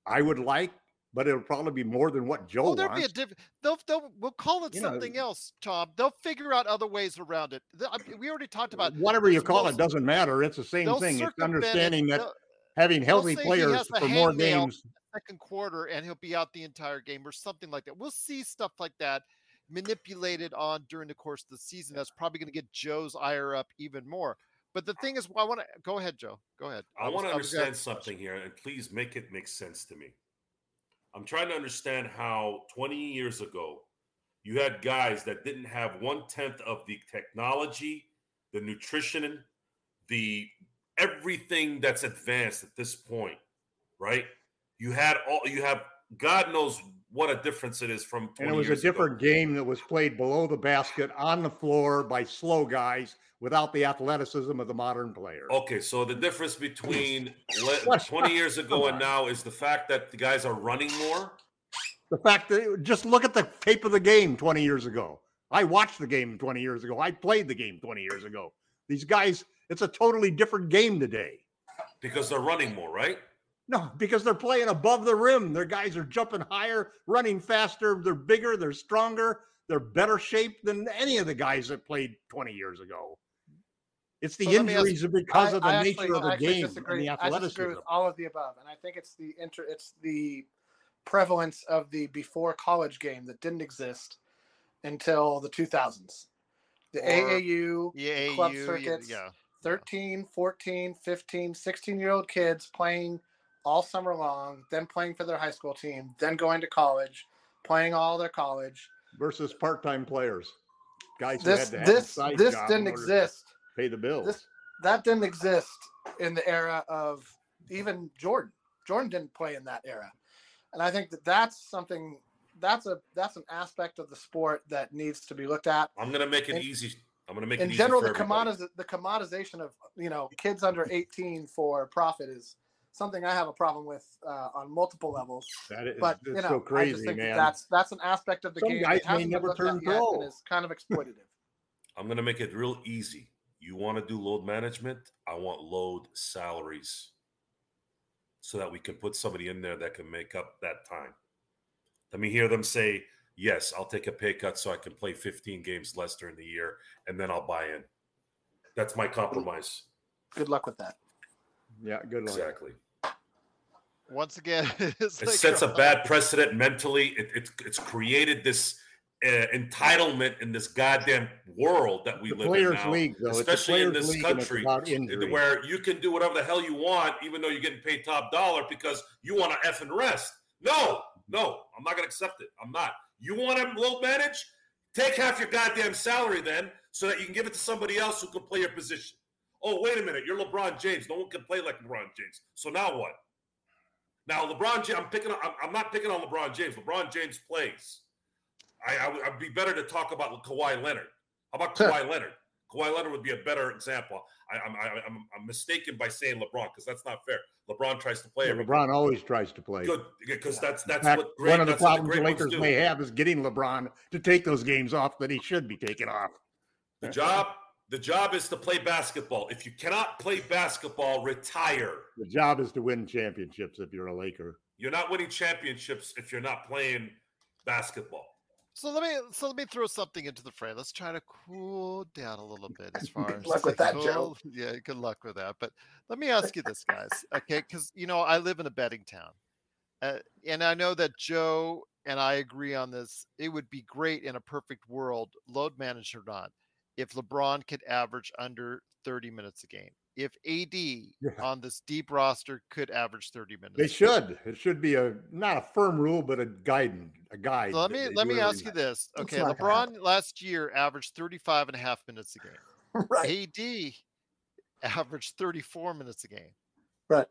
I would like, but it'll probably be more than what Joe oh, Well, there'll be a wants. different. They'll, they'll we'll call it You know, something else, Tom. They'll figure out other ways around it. The- I we already talked about Whatever you call most- it doesn't matter. It's the same they'll thing. It's circumvent it. understanding that They'll- having healthy say he players for more games. second quarter and he'll be out the entire game or something like that. We'll see stuff like that manipulated on during the course of the season. That's probably going to get Joe's ire up even more. But the thing is, I want to go ahead, Joe. Go ahead. I, was- want to was gonna- understand something here, and please make it make sense to me. I'm trying to understand how 20 years ago you had guys that didn't have one tenth of the technology, the nutrition, the everything that's advanced at this point, right? You had all you have. God knows what a difference it is from 20 And it was a years ago. different game that was played below the basket on the floor by slow guys without the athleticism of the modern player. Okay, so the difference between 20 years ago and now is the fact that the guys are running more. The fact that just look at the tape of the game 20 years ago. I watched the game 20 years ago. I played the game 20 years ago. These guys, it's a totally different game today. because they're running more, right? No, because they're playing above the rim. Their guys are jumping higher, running faster. They're bigger, they're stronger, they're better shaped than any of the guys that played 20 years ago. It's the So ask- injuries are because I- of the I nature actually- of the game disagree. and the I disagree athleticism. with all of the above, and I think it's the inter, it's the prevalence of the before college game that didn't exist until the 2000s. The Or- AAU, club circuits, Yeah. 13, 14, 15, 16 year old kids playing all summer long, then playing for their high school team, then going to college, playing all their college. versus part-time players, guys This had to have a this this didn't order to exist. Pay the bills. This that didn't exist in the era of even Jordan. Jordan didn't play in that era, and I think that that's something that's a that's an aspect of the sport that needs to be looked at. I'm gonna make it In- easy. I'm gonna make In it easy general, for the everybody. commodiz- the commodization of you know kids under 18 for profit is something I have a problem with uh, on multiple levels. that is But you know, so I just think that that's that's an aspect of the Some game guys that may hasn't been never looked turn at yet and pro. is kind of exploitative. I'm gonna make it real easy. You want to do load management? I want load salaries, so that we can put somebody in there that can make up that time. Let me hear them say, "Yes, I'll take a pay cut so I can play 15 games less during the year, and then I'll buy in." That's my compromise. Good luck with that. yeah, good luck. Exactly. Once again, it's It like sets a you're- bad precedent mentally. It, it, it's created this uh, entitlement in this goddamn world that we The live in now, League, though. Especially in this League and it's country, where you can do whatever the hell you want, even though you're getting paid top dollar because you want to f and rest. No, no, I'm not going to accept it. I'm not. You want to low manage? Take half your goddamn salary then, so that you can give it to somebody else who can play your position. Oh, wait a minute, you're LeBron James. No one can play like LeBron James. So now what? Now LeBron James, I'm picking. I'm, I'm not picking on LeBron James. LeBron James plays. I, I would I'd be better to talk about Kawhi Leonard. How about Kawhi Leonard? Kawhi Leonard would be a better example. I, I'm, I, I'm I'm mistaken by saying LeBron because that's not fair. LeBron tries to play. Yeah. LeBron always tries to play. Good because that's that's fact, what great. one of the problems the Lakers may have is getting LeBron to take those games off that he should be taking off. The job the job is to play basketball. If you cannot play basketball, retire. The job is to win championships if you're a Laker. You're not winning championships if you're not playing basketball. So let me so let me throw something into the fray. Let's try to cool down a little bit as far Good as luck with that, Joe. Yeah, good luck with that. But let me ask you this, guys. Okay, because you know I live in a betting town, uh, and I know that Joe and I agree on this. It would be great in a perfect world, load managed or not, if LeBron could average under 30 minutes a game. If AD Yeah. on this deep roster could average 30 minutes. They should. It should be a not a firm rule, but a guide. A guide. So let me let me ask you this. Okay, not gonna happen. LeBron last year averaged 35 and a half minutes a game. right. AD averaged 34 minutes a game. Right.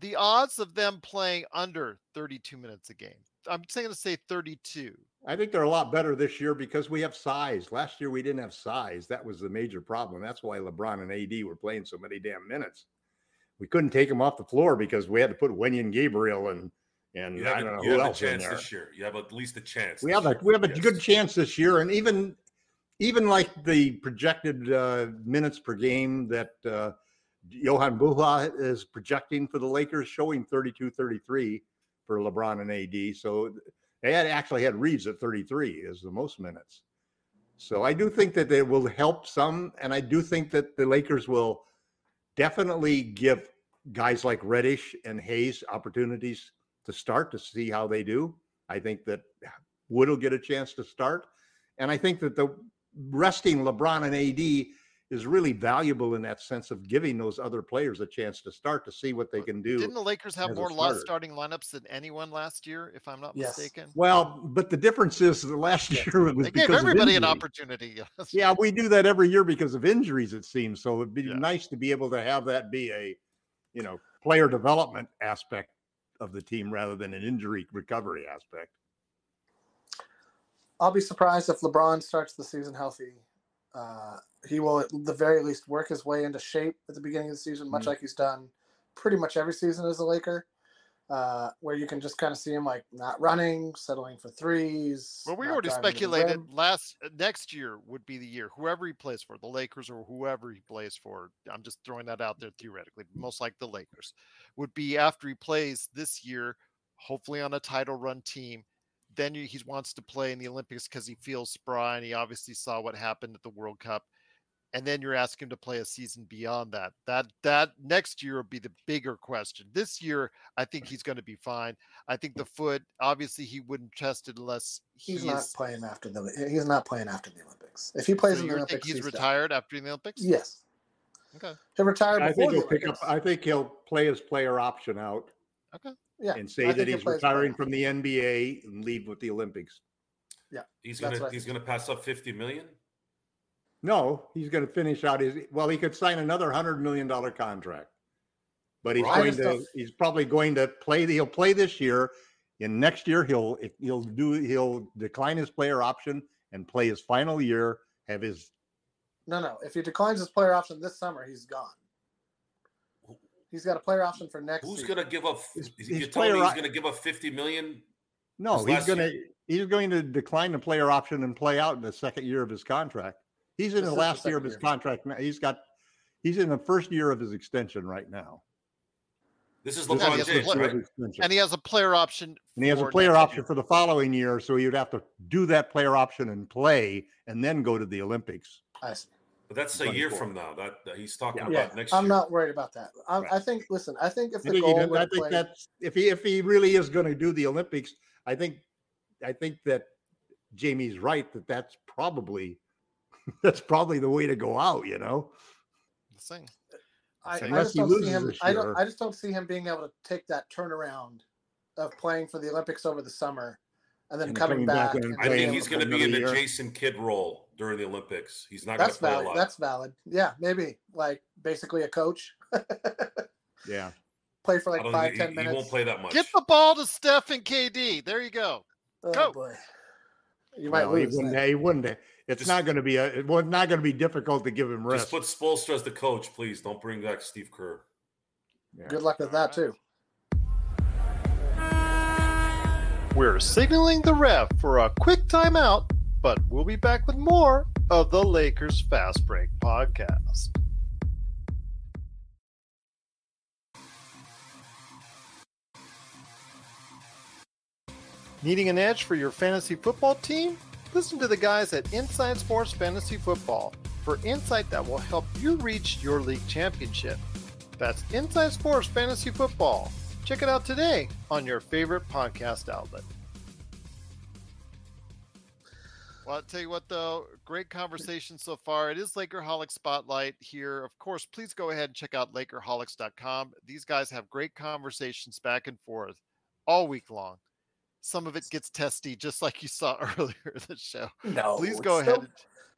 The odds of them playing under 32 minutes a game. I'm saying to say 32. I think they're a lot better this year because we have size. Last year we didn't have size. That was the major problem. That's why LeBron and AD were playing so many damn minutes. We couldn't take them off the floor because we had to put Wenyen Gabriel and and You I don't a, know you who have a else in chance there. this year. You have at least a chance. We have a year. we have a Yes. good chance this year, and even even like the projected uh, minutes per game that uh, Jovan Buha is projecting for the Lakers, showing 32, 33 for LeBron and AD. So they had actually had Reaves at 33 as the most minutes. So I do think that they will help some, and I do think that the Lakers will definitely give guys like Reddish and Hayes opportunities to start to see how they do. I think that Wood will get a chance to start. And I think that the resting LeBron and AD is really valuable in that sense of giving those other players a chance to start to see what they can do. Didn't the Lakers have more lost starting lineups than anyone last year, if I'm not Yes. mistaken? Well, but the difference is the last Yes. year it was They gave because of everybody an opportunity. Yeah, we do that every year because of injuries, it seems. So it'd be Yeah. nice to be able to have that be a, you know, player development aspect of the team rather than an injury recovery aspect. I'll be surprised if LeBron starts the season healthy. Uh, he will, at the very least, work his way into shape at the beginning of the season, much Mhm. like he's done pretty much every season as a Laker, uh, where you can just kind of see him like not running, settling for threes. Well, we already driving to the speculated last uh, next year would be the year. Whoever he plays for, the Lakers or whoever he plays for. I'm just throwing that out there theoretically. Most like the Lakers would be after he plays this year, hopefully on a title run team. Then he wants to play in the Olympics because he feels spry and he obviously saw what happened at the World Cup. And then you're asking him to play a season beyond that. That that next year will be the bigger question. This year, I think he's going to be fine. I think the mm. foot, obviously, he wouldn't test it unless He's he not is- playing after the. He's not playing after the Olympics. If he plays so in you the think Olympics, he's, done. retired after the Olympics? Yes, Okay. he retired I think he'll pick up. I think he'll play his player option out yeah, and say that he's play his player retiring from the NBA and leave with the Olympics. Yeah, he's gonna what he's gonna pass up fifty million. No, he's going to finish out his. Well, he could sign another hundred million dollar contract, but he's Right. Going to. don't- He's probably going to play. He'll play this year. And next year he'll he'll do he'll decline his player option and play his final year. Have his No, no. If he declines his player option this summer, he's gone. He's got a player option for next. Who's season. gonna give up? His- You're his telling me he's op- gonna give up fifty million? no. He's going to year. he's going to decline the player option and play out in the second year of his contract. He's in This the is the last year of his year. contract. now. He's got. He's in the first year of his extension right now. This is Yeah, he LeBron has to James, play- right? extension. And he has a player option. And he has a player option year. for the following year, so he would have to do that player option and play, and then go to the Olympics. I see. But that's a year from now. That, that he's talking Yeah. Yeah, about next I'm year. not worried about that. I, Right. I think. Listen, I think if I the think, goal he- I think play, that's if he if he really is going to do the Olympics, I think I think that Jamie's right that that's probably that's probably the way to go out. You know, The thing. I, I just don't see him. I don't. I just don't see him being able to take that turnaround of playing for the Olympics over the summer, and then And coming, coming back back. and and I being think he's going to be in the year. Jason Kidd role during the Olympics. He's not going That's to play a valid. lot. That's valid. Yeah, maybe like basically a coach. yeah. play for like don't five think ten he, he won't play that much. Get the ball to Steph and KD. There you go. oh go. boy, you might Well, he lose. wouldn't. then. He wouldn't. It's Just- not going to be a. It was not going to be difficult to give him rest. Just put Spoelstra as the coach, please. Don't bring back Steve Kerr. Yeah. Good luck with that too. We're signaling the ref for a quick timeout, but we'll be back with more of the Lakers Fast Break podcast. Needing an edge for your fantasy football team? Listen to the guys at Inside Sports Fantasy Football for insight that will help you reach your league championship. That's Inside Sports Fantasy Football. Check it out today on your favorite podcast outlet. Well, I'll tell you what, though, great conversation so far. It is Lakerholic Spotlight here. Of course, please go ahead and check out Lakerholics.com. These guys have great conversations back and forth all week long. Some of it gets testy, just like you saw earlier in the show. No, Please it's go still- ahead.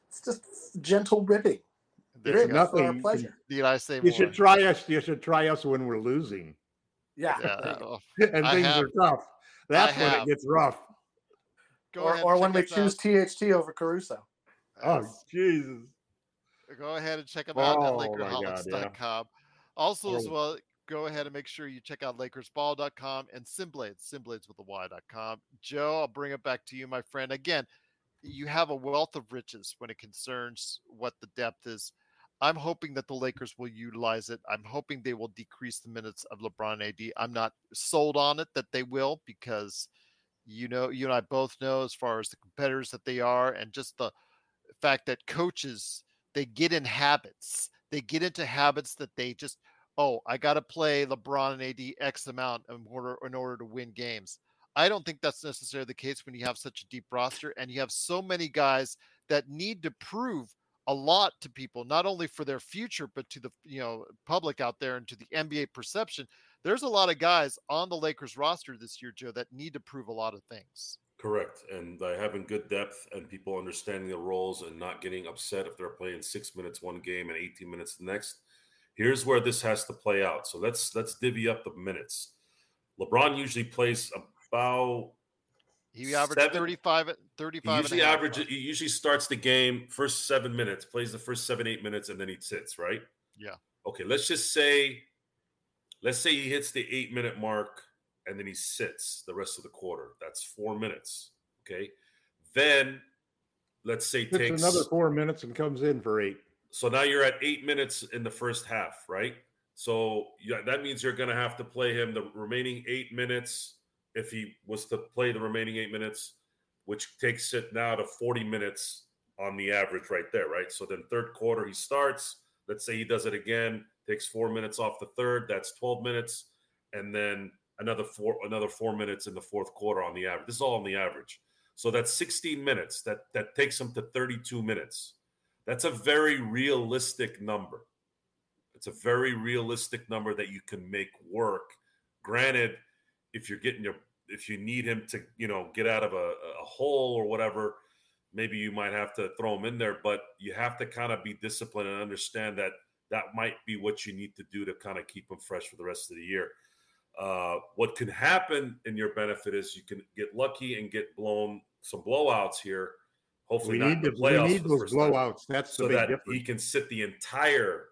It's just gentle ribbing. There Ribbing you go. for our Nothing- pleasure. Need I say You more? should try us. You should try us when we're losing, Yeah. Yeah, oh, and I things have- are tough. That's when have. it gets rough. go or ahead or when we check us choose THT over Caruso. Oh. Jesus! go ahead and check them out at Oh, my God, yeah. lakerholics.com. Also, as well, go ahead and make sure you check out lakersball.com and simblades, simblades with a y.com. Joe, I'll bring it back to you, my friend. Again, you have a wealth of riches when it concerns what the depth is. I'm hoping that the Lakers will utilize it. I'm hoping they will decrease the minutes of LeBron AD. I'm not sold on it that they will because you know, you and I both know as far as the competitors that they are and just the fact that coaches they get in habits. They get into habits that they just, oh, I got to play LeBron and AD X amount in order in order to win games. I don't think that's necessarily the case when you have such a deep roster and you have so many guys that need to prove a lot to people, not only for their future, but to the you know public out there and to the NBA perception. There's a lot of guys on the Lakers roster this year, Joe, that need to prove a lot of things. Correct. And by having good depth and people understanding the roles and not getting upset if they're playing six minutes one game and 18 minutes the next. Here's where this has to play out. So let's let's divvy up the minutes. LeBron usually plays about He averaged Seven- 35, at- he 35 and a usually half, average uh, he usually starts the game first seven minutes, plays the first seven, eight minutes, and then he sits, right? Yeah. Okay, let's just say let's say he hits the eight minute mark and then he sits the rest of the quarter. That's four minutes. Okay. Then let's say It's takes another four minutes and comes in for eight. so now you're at eight minutes in the first half, right? So yeah, that means you're going to have to play him the remaining eight minutes if he was to play the remaining eight minutes, which takes it now to 40 minutes on the average right there, right? So then third quarter he starts. Let's say he does it again, takes four minutes off the third. That's 12 minutes, and then another four another four minutes in the fourth quarter on the average. This is all on the average. So that's 16 minutes. That that takes him to 32 minutes. That's a very realistic number. It's a very realistic number that you can make work. Granted, if you're getting your if you need him to, you know, get out of a, a hole or whatever, maybe you might have to throw him in there, but you have to kind of be disciplined and understand that that might be what you need to do to kind of keep him fresh for the rest of the year. Uh, what can happen in your benefit is you can get lucky and get blown some blowouts here. Hopefully, We not need the to, we need those time blowouts. That's the so that difference. he can sit the entire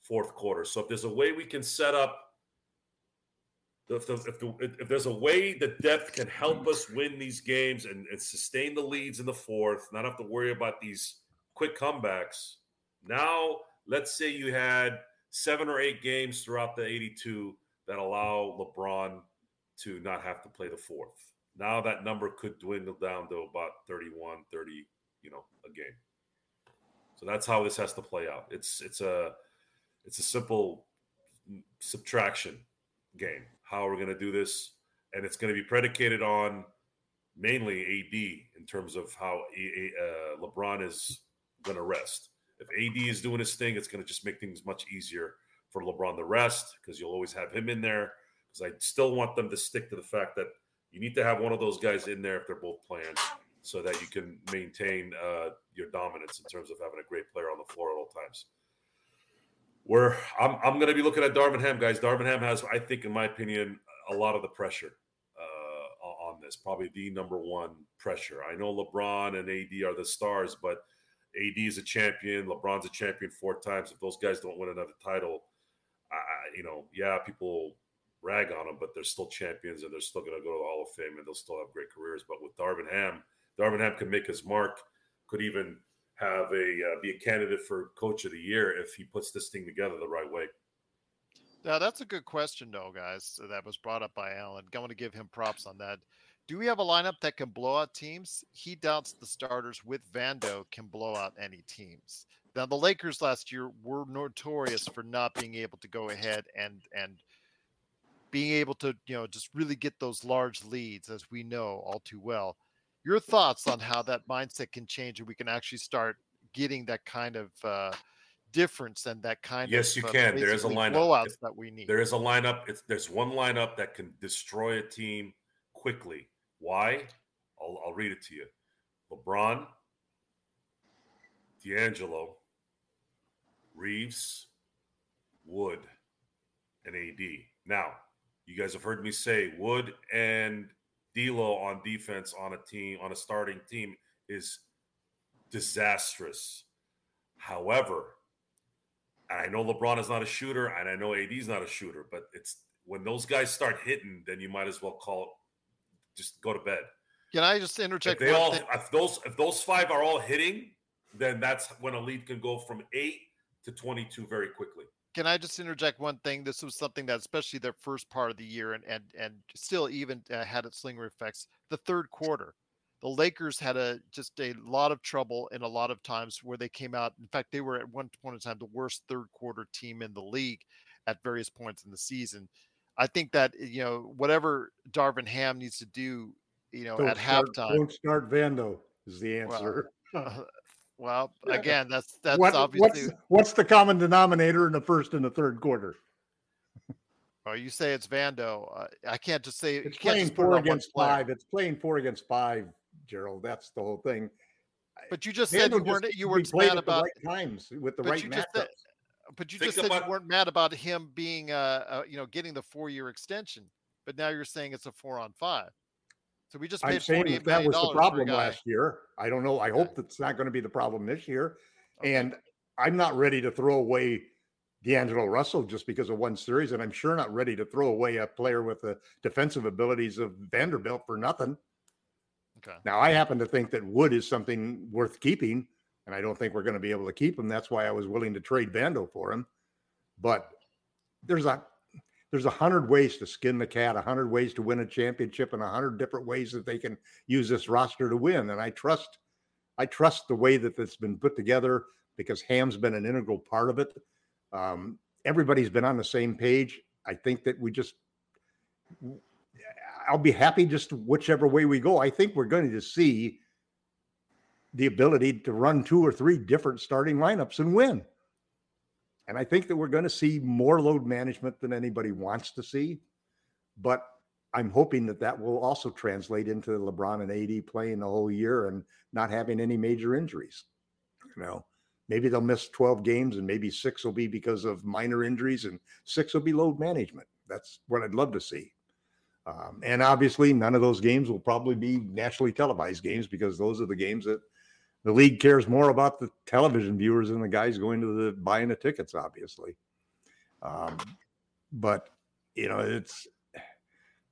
fourth quarter. So if there's a way we can set up, if, the, if, the, if there's a way the depth can help us win these games and, and sustain the leads in the fourth, not have to worry about these quick comebacks. Now, let's say you had seven or eight games throughout the 82 that allow LeBron to not have to play the fourth. Now that number could dwindle down to about 31, 30, you know, a game. So that's how this has to play out. It's it's a it's a simple subtraction game. How we're going to do this? And it's going to be predicated on mainly AD in terms of how uh, LeBron is going to rest. If AD is doing his thing, it's going to just make things much easier for LeBron to rest because you'll always have him in there. Because I still want them to stick to the fact that you need to have one of those guys in there if they're both playing so that you can maintain uh, your dominance in terms of having a great player on the floor at all times. Where I'm, I'm going to be looking at Darvin Ham, guys. Darvin Ham has, I think, in my opinion, a lot of the pressure uh, on this. Probably the number one pressure. I know LeBron and AD are the stars, but AD is a champion. LeBron's a champion four times. If those guys don't win another title, I, you know, yeah, people rag on them, but they're still champions and they're still going to go to the Hall of Fame and they'll still have great careers. But with Darvin Ham, Darvin Ham could make his mark, could even have a uh, be a candidate for Coach of the Year if he puts this thing together the right way. Now that's a good question, though, guys. That was brought up by Alan. I want to give him props on that. Do we have a lineup that can blow out teams? He doubts the starters with Vando can blow out any teams. Now the Lakers last year were notorious for not being able to go ahead and and being able to you know just really get those large leads, as we know all too well. Your thoughts on how that mindset can change and we can actually start getting that kind of uh, difference and that kind yes, of yes, you uh, can. There is a lineup blowouts that we need. There is a lineup. It's, there's one lineup that can destroy a team quickly. Why? I'll, I'll read it to you. LeBron, D'Angelo, Reaves, Wood, and AD. Now, you guys have heard me say Wood and D'Lo on defense on a team on a starting team is disastrous. However, I know LeBron is not a shooter, and I know AD is not a shooter, but it's when those guys start hitting, then you might as well call it, just go to bed. Can I just interject? If they all, if those if those five are all hitting, then that's when a lead can go from eight to twenty-two very quickly. Can I just interject one thing? This was something that, especially their first part of the year, and and and still even uh, had its slinger effects. The third quarter, the Lakers had a just a lot of trouble in a lot of times where they came out. In fact, they were at one point in time the worst third quarter team in the league at various points in the season. I think that you know whatever Darvin Ham needs to do, you know, don't at start, halftime. Don't start Vando is the answer. Well, Well, again, that's that's what, obviously. What's, what's, the common denominator in the first and the third quarter? Oh, you say it's Vando. Uh, I can't just say it's playing four against five. It's playing four against five, Gerald. That's the whole thing. But you just Vando said you weren't you weren't mad about right times with the right you matchups. Said, but you Think just said about, you weren't mad about him being, uh, uh, you know, getting the four year extension. But now you're saying it's a four on five. So we just paid I'm saying that, that was the problem last year. I don't know. I hope that's not going to be the problem this year. Okay. And I'm not ready to throw away D'Angelo Russell just because of one series, and I'm sure not ready to throw away a player with the defensive abilities of Vanderbilt for nothing. Okay. Now I happen to think that Wood is something worth keeping, and I don't think we're going to be able to keep him. That's why I was willing to trade Vando for him. But there's a there's a hundred ways to skin the cat, a hundred ways to win a championship, and a hundred different ways that they can use this roster to win. And I trust, I trust the way that it's been put together because Ham's been an integral part of it. Um, everybody's been on the same page. I think that we just, I'll be happy just whichever way we go. I think we're going to see the ability to run two or three different starting lineups and win. And I think that we're going to see more load management than anybody wants to see. But I'm hoping that that will also translate into LeBron and AD playing the whole year and not having any major injuries. You know, maybe they'll miss 12 games and maybe six will be because of minor injuries and six will be load management. That's what I'd love to see. Um, and obviously, none of those games will probably be nationally televised games because those are the games that the league cares more about the television viewers than the guys going to the buying the tickets, obviously. Um, but you know, it's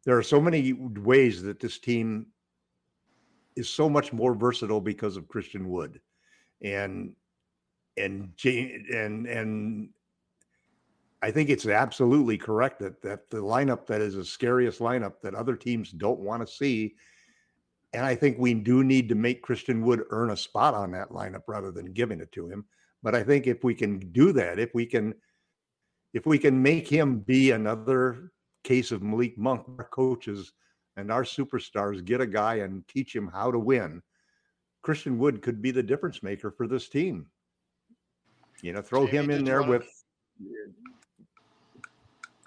there are so many ways that this team is so much more versatile because of Christian Wood, and and and and I think it's absolutely correct that that the lineup that is the scariest lineup that other teams don't want to see and I think we do need to make Christian Wood earn a spot on that lineup rather than giving it to him. But I think if we can do that, if we can, if we can make him be another case of Malik Monk, our coaches and our superstars get a guy and teach him how to win. Christian Wood could be the difference maker for this team. You know, throw Jamie, him in there with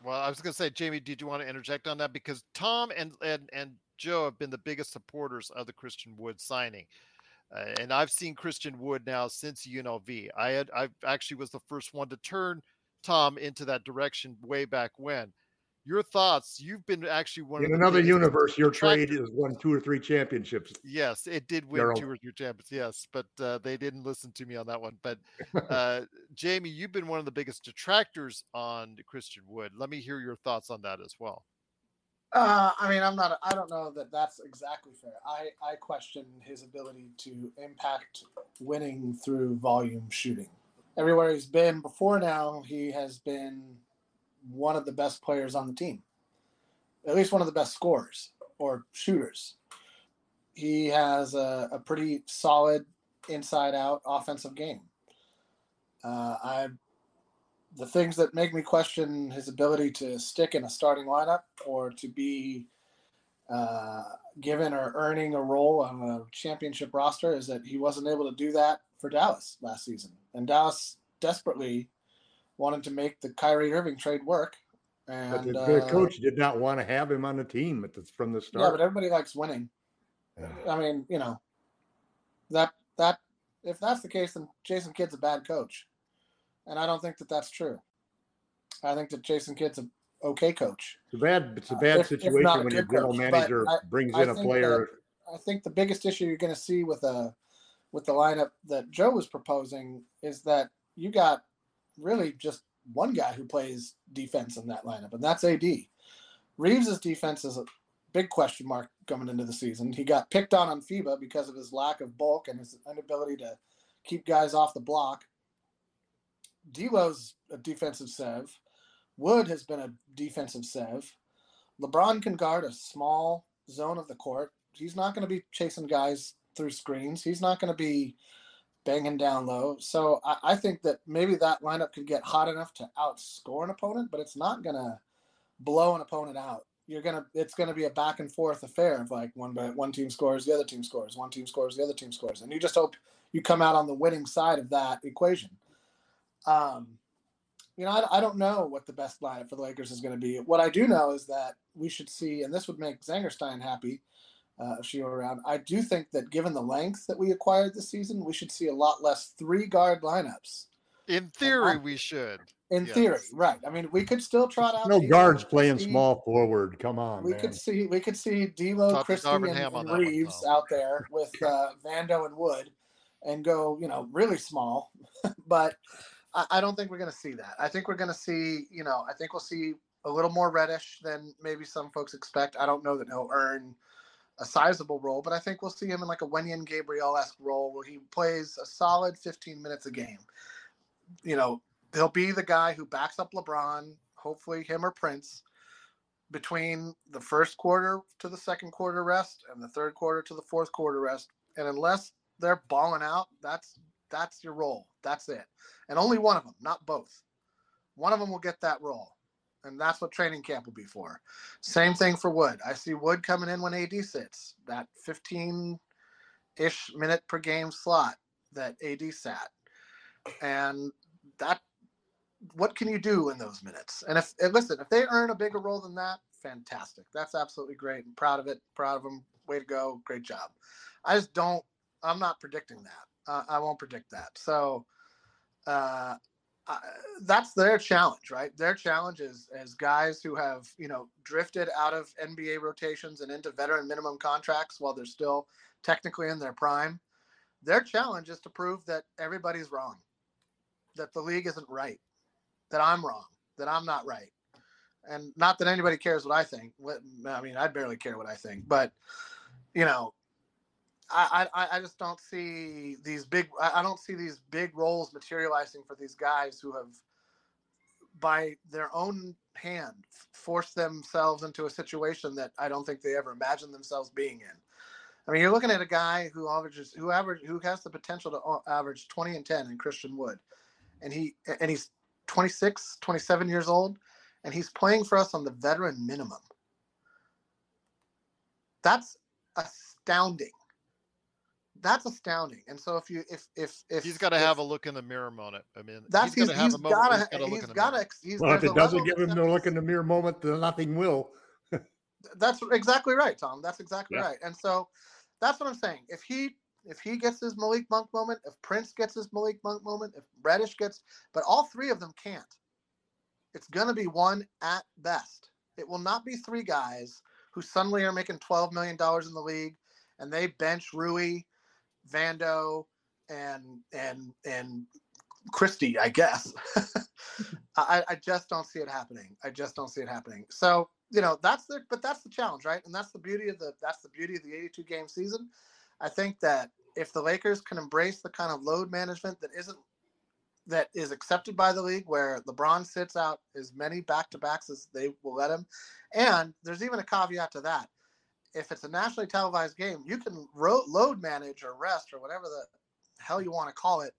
Well, I was going to say, Jamie, did you want to interject on that? Because Tom and and and Joe have been the biggest supporters of the Christian Wood signing, uh, and I've seen Christian Wood now since UNLV. I had I actually was the first one to turn Tom into that direction way back when. Your thoughts? You've been actually one in another universe, your trade has won two or three championships. Yes, it did win Daryl. two or three championships. Yes, but uh, they didn't listen to me on that one. But uh, Jamie, you've been one of the biggest detractors on Christian Wood. Let me hear your thoughts on that as well. Uh, I mean, I'm not. I don't know that that's exactly fair. I I question his ability to impact winning through volume shooting. Everywhere he's been before now, he has been one of the best players on the team, at least one of the best scorers or shooters. He has a, a pretty solid inside-out offensive game. Uh, I the things that make me question his ability to stick in a starting lineup or to be uh, given or earning a role on a championship roster is that he wasn't able to do that for Dallas last season. And Dallas desperately wanted to make the Kyrie Irving trade work. But And the, the uh, coach did not want to have him on the team at the, from the start. yeah, but everybody likes winning. I mean, you know, that that if that's the case, then Jason Kidd's a bad coach, and I don't think that that's true. I think that Jason Kidd's a okay coach. It's a bad, it's a Uh, bad if- if situation a when your general manager I- brings I in a player. I think the biggest issue you're going to see with a with the lineup that Joe was proposing is that you got really just one guy who plays defense in that lineup, and that's AD. Reaves's defense is a big question mark coming into the season. He got picked on on FIBA because of his lack of bulk and his inability to keep guys off the block. D'Lo's a defensive sev. Wood has been a defensive sev. LeBron can guard a small zone of the court. He's not going to be chasing guys through screens. He's not going to be banging down low. So I, I think that maybe that lineup could get hot enough to outscore an opponent, but it's not going to blow an opponent out. You're gonna. It's gonna be a back and forth affair of like one one team scores, the other team scores, one team scores, the other team scores, and you just hope you come out on the winning side of that equation. Um, you know, I, I don't know what the best lineup for the Lakers is going to be. What I do know is that we should see, and this would make Zangerstein happy uh, if she were around. I do think that given the length that we acquired this season, we should see a lot less three guard lineups. In theory, we should. In Yes. theory, right? I mean, we could still trot out No D'Lo, guards playing see- small forward. Come on, We man. could see we could see D'Lo, Talk Christie, and, Ham and that one, Reaves out there with uh, Vando and Wood, and go you know really small. but I, I don't think we're going to see that. I think we're going to see you know I think we'll see a little more Reddish than maybe some folks expect. I don't know that he'll earn a sizable role, but I think we'll see him in like a Wenyen Gabriel esque role where he plays a solid 15 minutes a game. You know, he'll be the guy who backs up LeBron, hopefully him or Prince, between the first quarter to the second quarter rest and the third quarter to the fourth quarter rest. And unless they're balling out, that's that's your role. That's it. And only one of them, not both. One of them will get that role. And that's what training camp will be for. Same thing for Wood. I see Wood coming in when AD sits, that 15 ish minute per game slot that AD sat. And that what can you do in those minutes? And if and listen, if they earn a bigger role than that, fantastic. That's absolutely great. I'm proud of it. Proud of them. Way to go. Great job. I just don't. I'm not predicting that. Uh, I won't predict that. So uh, I, that's their challenge, right? Their challenge is as guys who have you know drifted out of NBA rotations and into veteran minimum contracts while they're still technically in their prime. Their challenge is to prove that everybody's wrong, that the league isn't right, that I'm wrong, that I'm not right. And not that anybody cares what I think. What I mean, I barely care what I think, but you know, I I, I just don't see these big. I don't see these big roles materializing for these guys who have, by their own hand, forced themselves into a situation that I don't think they ever imagined themselves being in. I mean, you're looking at a guy who averages, who average, who has the potential to average 20 and 10 in Christian Wood, and he and he's 26, 27 years old, and he's playing for us on the veteran minimum. That's astounding. That's astounding. And so if you if if if He's got to have a look in the mirror moment. I mean, that's he's he's, got to have he's a moment. gotta he's got to look he's the gotta mirror. he's, Well, if it doesn't give of him the look in the mirror moment, then nothing will. That's exactly right, Tom. That's exactly Yeah. right. And so that's what I'm saying. If he if he gets his Malik Monk moment, if Prince gets his Malik Monk moment, if Reddish gets, but all three of them can't. It's going to be one at best. It will not be three guys who suddenly are making $12 million in the league and they bench Rui, Vando, and and and Christie, I guess. I, I just don't see it happening. I just don't see it happening. So you know that's the but that's the challenge, right? And that's the beauty of the that's the beauty of the 82 game season. I think that if the Lakers can embrace the kind of load management that isn't that is accepted by the league, where LeBron sits out as many back to backs as they will let him, and there's even a caveat to that. If it's a nationally televised game, you can ro- load manage or rest or whatever the hell you want to call it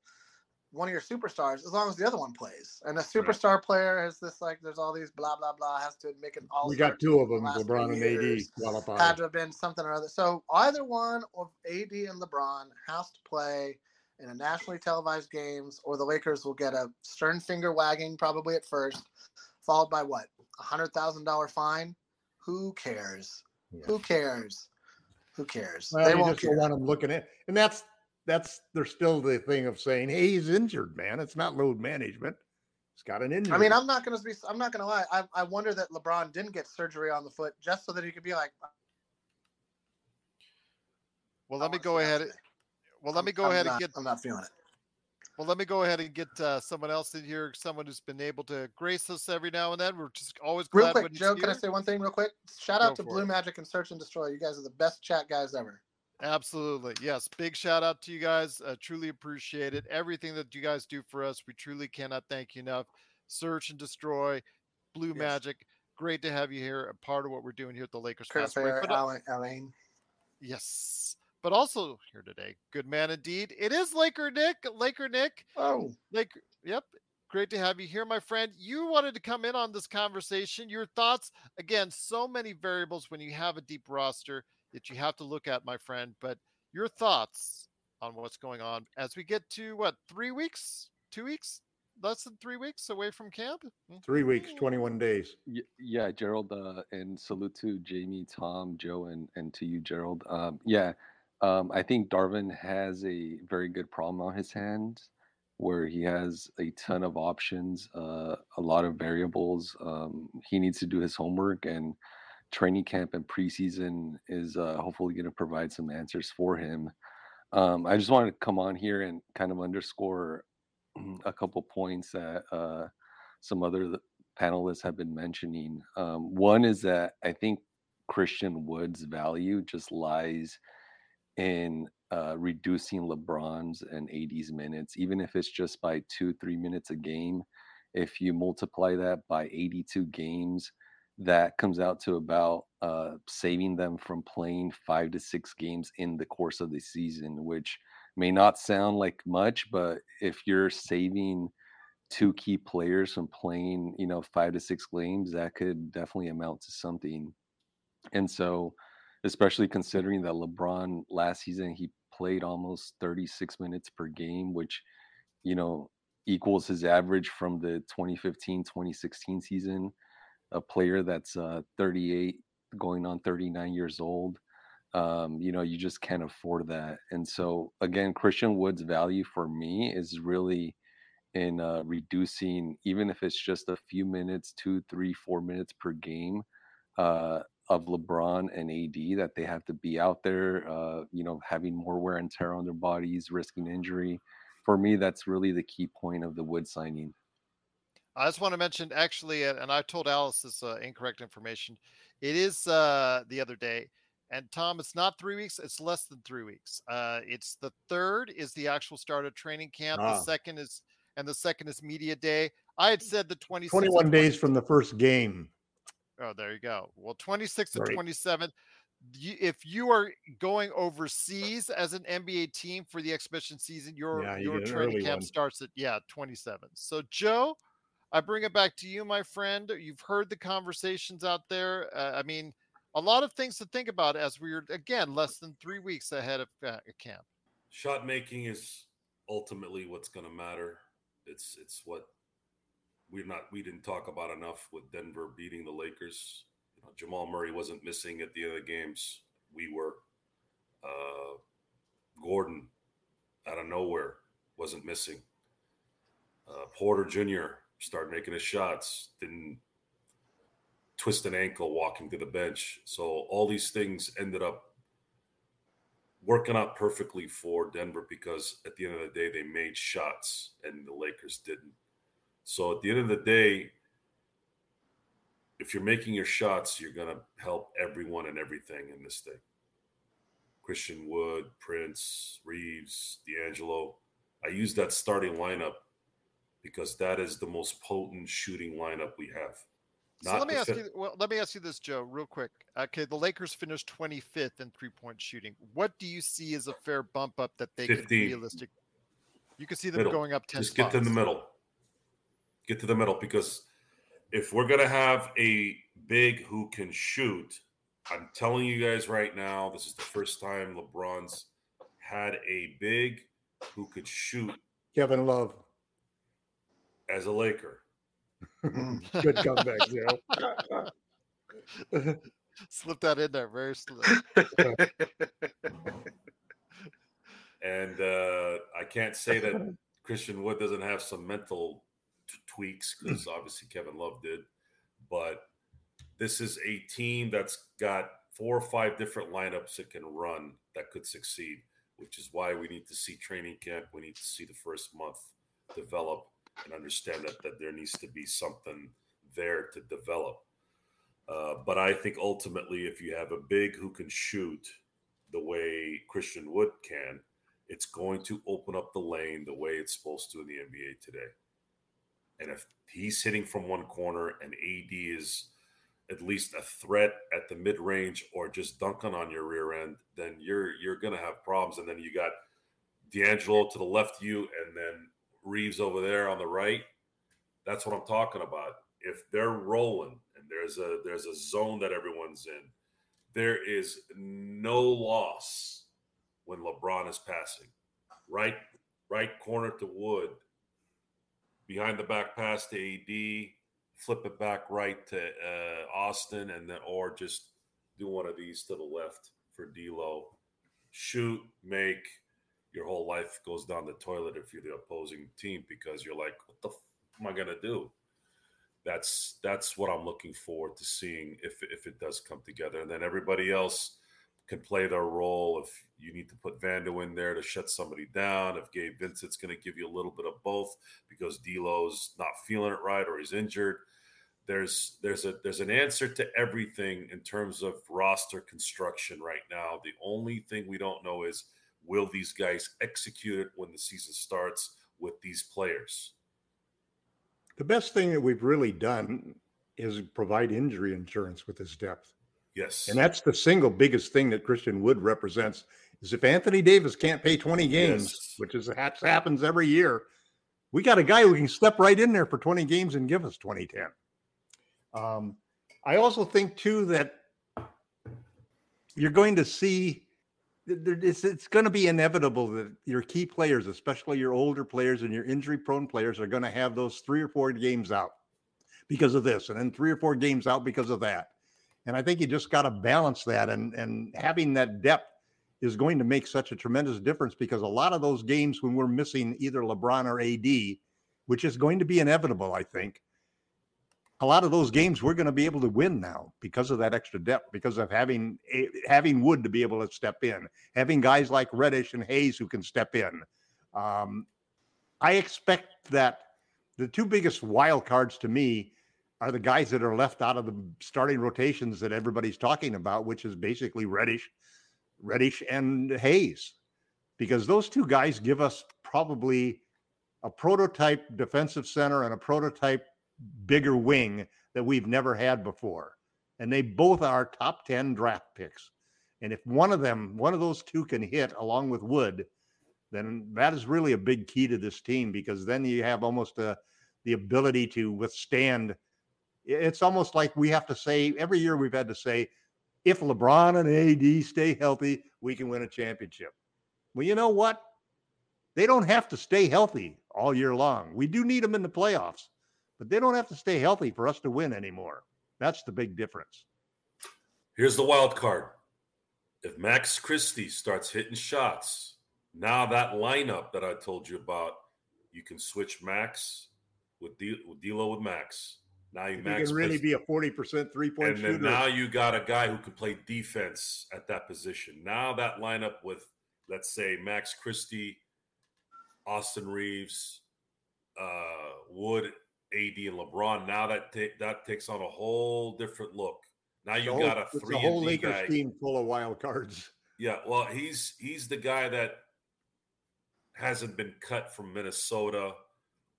one of your superstars as long as the other one plays. And a superstar player has this like there's all these blah blah blah has to make an all. We got two of them, LeBron and AD qualified. Had to have been something or other. So either one of AD and LeBron has to play in a nationally televised games, or the Lakers will get a stern finger wagging probably at first, followed by what a hundred thousand dollar fine. Who cares? Yeah. Who cares? Who cares? Well, they you won't just care. want him looking at, and that's that's there's still the thing of saying, "Hey, he's injured, man. It's not load management. He's got an injury." I mean, I'm not gonna be. I'm not gonna lie. I, I wonder that LeBron didn't get surgery on the foot just so that he could be like. Well, let me oh, go ahead. Well, let me go I'm ahead and get. I'm not feeling it. Well, let me go ahead and get uh, someone else in here. Someone who's been able to grace us every now and then. We're just always glad Real quick, Joe. Can I say one thing real quick? Shout out Go to Blue it. Magic and Search and Destroy. You guys are the best chat guys ever. Absolutely. Yes. Big shout out to you guys. Uh, truly appreciate it. Everything that you guys do for us, we truly cannot thank you enough. Search and destroy, Blue Yes. Magic. Great to have you here, a part of what we're doing here at the Lakers. Break. Fair, Alain. yes. But also here today, good man indeed. It is Laker Nick. Laker Nick. Oh, Like, yep. Great to have you here, my friend. You wanted to come in on this conversation. Your thoughts, again, so many variables when you have a deep roster that you have to look at, my friend. But your thoughts on what's going on as we get to what, three weeks, two weeks, less than three weeks away from camp? Hmm? three weeks, 21 days. Y- Yeah, Gerald, uh, and salute to Jamie, Tom, Joe, and, and to you, Gerald. Um, yeah, um, I think Darvin has a very good problem on his hands where he has a ton of options, uh, a lot of variables. Um, he needs to do his homework, and training camp and preseason is uh, hopefully going to provide some answers for him. Um, I just wanted to come on here and kind of underscore a couple points that uh, some other panelists have been mentioning. Um, one is that I think Christian Wood's value just lies in uh, reducing LeBron's and AD's minutes, even if it's just by two, three minutes a game. If you multiply that by 82 games, that comes out to about uh, saving them from playing five to six games in the course of the season, which may not sound like much, but if you're saving two key players from playing, you know, five to six games, that could definitely amount to something. And so, especially considering that LeBron last season he played almost 36 minutes per game, which, you know, equals his average from the 2015 2016 season. A player that's uh, 38 going on 39 years old. Um, you know, you just can't afford that. And so, again, Christian Wood's value for me is really in uh, reducing, even if it's just a few minutes, two, three, four minutes per game uh, of LeBron and AD, that they have to be out there, uh, you know, having more wear and tear on their bodies, risking injury. For me, that's really the key point of the Wood signing. I just want to mention actually, and and I told Alice this uh, incorrect information. It is uh, the other day, and Tom, it's not three weeks; it's less than three weeks. Uh, it's the third is the actual start of training camp. Ah. The second is, and the second is media day. I had said the twenty 21 days from the first game. Oh, there you go. Well, 26th and Right. 27th. if you are going overseas as an NBA team for the exhibition season, your Yeah, you your training camp one. starts at yeah 27. So Joe, I bring it back to you, my friend. You've heard the conversations out there. Uh, I mean, a lot of things to think about as we're again less than three weeks ahead of uh, camp. Shot making is ultimately what's going to matter. It's it's what we're not we didn't talk about enough with Denver beating the Lakers. You know, Jamal Murray wasn't missing at the end of the games. We were. Uh, Gordon, out of nowhere, wasn't missing. Uh, Porter Jr. started making his shots. Didn't twist an ankle walking to the bench. So all these things ended up working out perfectly for Denver because at the end of the day, they made shots and the Lakers didn't. So at the end of the day, if you're making your shots, you're going to help everyone and everything in this thing. Christian Wood, Prince, Reaves, D'Angelo. I use that starting lineup because that is the most potent shooting lineup we have. So let me ask you. Well, let me ask you this, Joe, real quick. Okay, the Lakers finished 25th in three-point shooting. What do you see as a fair bump up that they could 15. realistic? You could see them middle. going up 10 Just get to the middle. Get to the middle because if we're gonna have a big who can shoot, I'm telling you guys right now, this is the first time LeBron's had a big who could shoot Kevin Love. as a Laker. Good comeback, Joe. Slip that in there very slow. And uh, I can't say that Christian Wood doesn't have some mental t- tweaks because obviously Kevin Love did. But this is a team that's got four or five different lineups it can run that could succeed, which is why we need to see training camp. We need to see the first month develop and understand that, that there needs to be something there to develop. Uh, but I think ultimately, if you have a big who can shoot the way Christian Wood can, it's going to open up the lane the way it's supposed to in the NBA today. And if he's hitting from one corner and AD is at least a threat at the mid range or just dunking on your rear end, then you're you're gonna have problems. And then you got D'Angelo to the left of you, and then Reaves over there on the right. That's what I'm talking about. If they're rolling and there's a there's a zone that everyone's in, there is no loss when LeBron is passing. Right, right corner to Wood, behind the back pass to AD, flip it back right to uh, Austin, and then or just do one of these to the left for D'Lo. Shoot, make. Your whole life goes down the toilet if you're the opposing team because you're like, what the f- am I gonna do? That's that's what I'm looking forward to seeing if if it does come together, and then everybody else can play their role. If you need to put Vando in there to shut somebody down, if Gabe Vincent's going to give you a little bit of both because D'Lo's not feeling it right or he's injured, there's there's a there's an answer to everything in terms of roster construction right now. The only thing we don't know is will these guys execute it when the season starts with these players? The best thing that we've really done is provide injury insurance with this depth. Yes. And that's the single biggest thing that Christian Wood represents is if Anthony Davis can't pay 20 games, Yes. which is happens every year, we got a guy who can step right in there for 20 games and give us 2010. Um, I also think too that you're going to see it's, it's going to be inevitable that your key players, especially your older players and your injury prone players, are going to have those three or four games out because of this, and then three or four games out because of that. And I think you just got to balance that, and and having that depth is going to make such a tremendous difference because a lot of those games when we're missing either LeBron or AD, which is going to be inevitable, I think. A lot of those games we're going to be able to win now because of that extra depth, because of having having Wood to be able to step in, having guys like Reddish and Hayes who can step in. Um, I expect that the two biggest wild cards to me are the guys that are left out of the starting rotations that everybody's talking about, which is basically Reddish, Reddish and Hayes, because those two guys give us probably a prototype defensive center and a prototype bigger wing that we've never had before. And they both are top 10 draft picks. And if one of them, one of those two can hit along with Wood, then that is really a big key to this team because then you have almost a, the ability to withstand. It's almost like we have to say every year we've had to say, if LeBron and AD stay healthy, we can win a championship. Well, you know what? They don't have to stay healthy all year long. We do need them in the playoffs, but they don't have to stay healthy for us to win anymore. That's the big difference. Here's the wild card. If Max Christie starts hitting shots, now that lineup that I told you about, you can switch Max with, D- D'Lo with Max. Now you Max can really be a 40% three point and shooter. then now you got a guy who can play defense at that position. Now that lineup with, let's say, Max Christie, Austin Reaves, uh, Wood, AD, and LeBron. Now that ta- that takes on a whole different look. Now you whole- got a it's three a whole Lakers guy. team full of wild cards. Yeah, well, he's he's the guy that hasn't been cut from Minnesota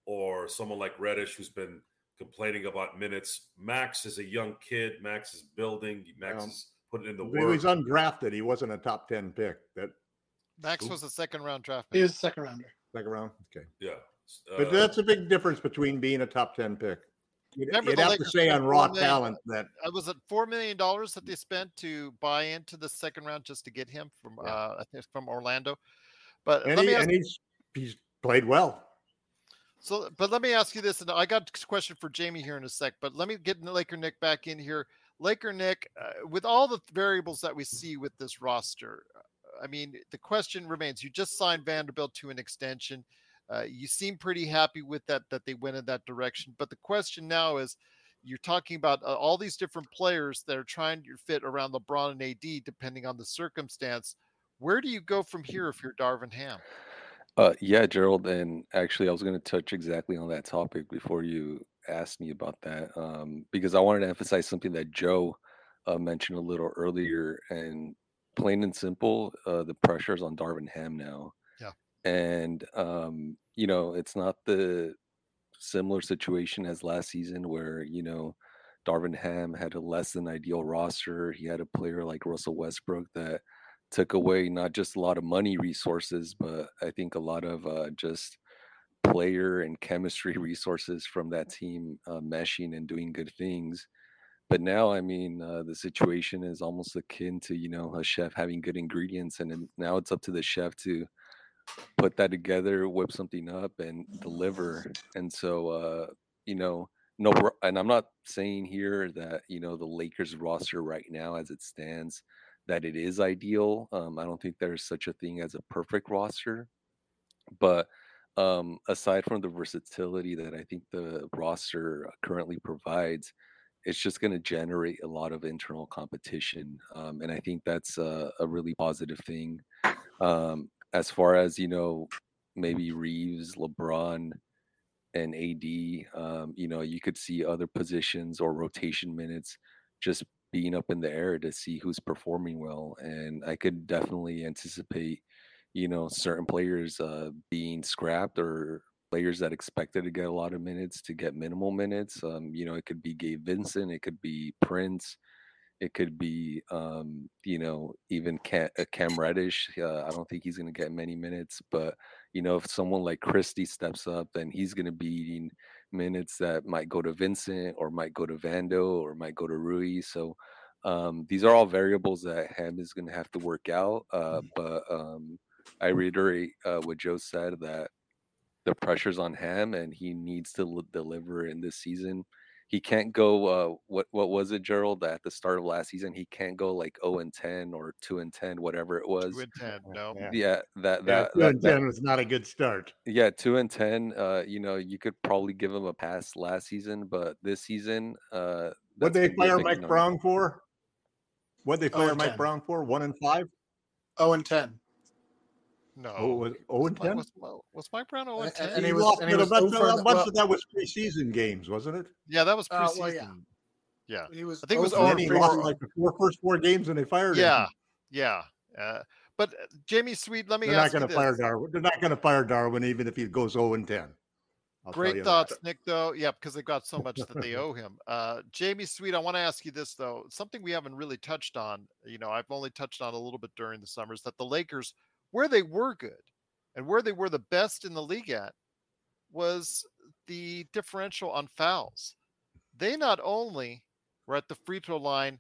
or someone like Reddish who's been complaining about minutes. Max is a young kid. Max is building. Max Yeah. is putting in the He work. was undrafted. He wasn't a top 10 pick. That Max Ooh. was a second round draft He pick. was a second rounder. second round. Okay. yeah, But Uh, that's a big difference between being a top 10 pick. You'd, you'd have Lakers to say on raw $4 million talent that Uh, was it four million dollars that they spent to buy into the second round just to get him from Yeah. uh I think from Orlando? But and, let he, me ask, and he's he's played well. So but let me ask you this, and I got a question for Jamie here in a sec. But let me get Laker Nick back in here. Laker Nick, uh, with all the variables that we see with this roster, I mean, the question remains: You just signed Vanderbilt to an extension. Uh, you seem pretty happy with that that they went in that direction. But the question now is, you're talking about uh, all these different players that are trying to fit around LeBron and AD, depending on the circumstance. Where do you go from here if you're Darvin Ham? Uh, yeah, Gerald, and actually, I was going to touch exactly on that topic before you asked me about that, um, because I wanted to emphasize something that Joe uh, mentioned a little earlier, and plain and simple, uh, the pressure's on Darvin Ham now. Yeah. and um, you know, it's not the similar situation as last season where you know Darvin Ham had a less than ideal roster. He had a player like Russell Westbrook that took away not just a lot of money resources, but I think a lot of uh, just player and chemistry resources from that team uh, meshing and doing good things. But now, I mean, uh, the situation is almost akin to you know a chef having good ingredients, and now it's up to the chef to put that together, whip something up, and deliver. And so, uh, you know, no, and I'm not saying here that you know the Lakers roster right now, as it stands, that it is ideal. Um, I don't think there's such a thing as a perfect roster, but um, aside from the versatility that I think the roster currently provides, it's just going to generate a lot of internal competition, um, and I think that's a, a really positive thing. Um, as far as you know, maybe Reaves, LeBron, and AD, um, you know, you could see other positions or rotation minutes just being up in the air to see who's performing well, and I could definitely anticipate, you know, certain players uh, being scrapped or players that expected to get a lot of minutes to get minimal minutes. Um, you know, it could be Gabe Vincent, it could be Prince, it could be, um, you know, even Cam, uh, Cam Reddish. Uh, I don't think he's going to get many minutes, but you know, if someone like Christie steps up, then he's going to be eating minutes that might go to Vincent or might go to Vando or might go to Rui. So um, these are all variables that Ham is going to have to work out. Uh, but um, I reiterate uh, what Joe said that the pressure's on Ham and he needs to l- deliver in this season. He can't go. Uh, what what was it, Gerald? At the start of last season, he can't go like zero and ten or two and ten, whatever it was. Two and ten, no. Yeah. Yeah, that Yeah, that, two that, and that- 10 was not a good start. yeah, two and ten. Uh, you know, you could probably give him a pass last season, but this season, uh, What'd they gonna fire Mike number. Brown for? What'd they Oh, fire Mike 10. Brown for? One and five? Oh, and ten. No. Oh, was oh and ten? was, was Mike Brown 0 and And- 10? and he he was- lost and he was a bunch, over of, a bunch well- of that was preseason games, wasn't it? yeah, that was Uh, preseason. well, yeah. yeah. He was. I think it was over And over then he lost like the four first four games and they fired him. Yeah, yeah. Uh, but uh, Jamie Sweet, let me They're not ask you going to this. fire Darvin. They're not going to fire Darvin even if he goes 0 and 10. I'll Great thoughts, that. Nick. Though, yeah, because they've got so much that they owe him. Uh, Jamie Sweet, I want to ask you this though. Something we haven't really touched on. You know, I've only touched on a little bit during the summers that the Lakers, where they were good, and where they were the best in the league at, was the differential on fouls. They not only were at the free throw line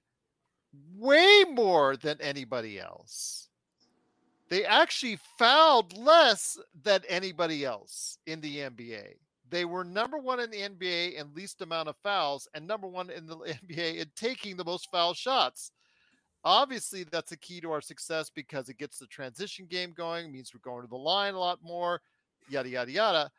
way more than anybody else. They actually fouled less than anybody else in the NBA. They were number one in the NBA in least amount of fouls and number one in the NBA in taking the most foul shots. Obviously, that's a key to our success because it gets the transition game going, means we're going to the line a lot more, yada, yada, yada,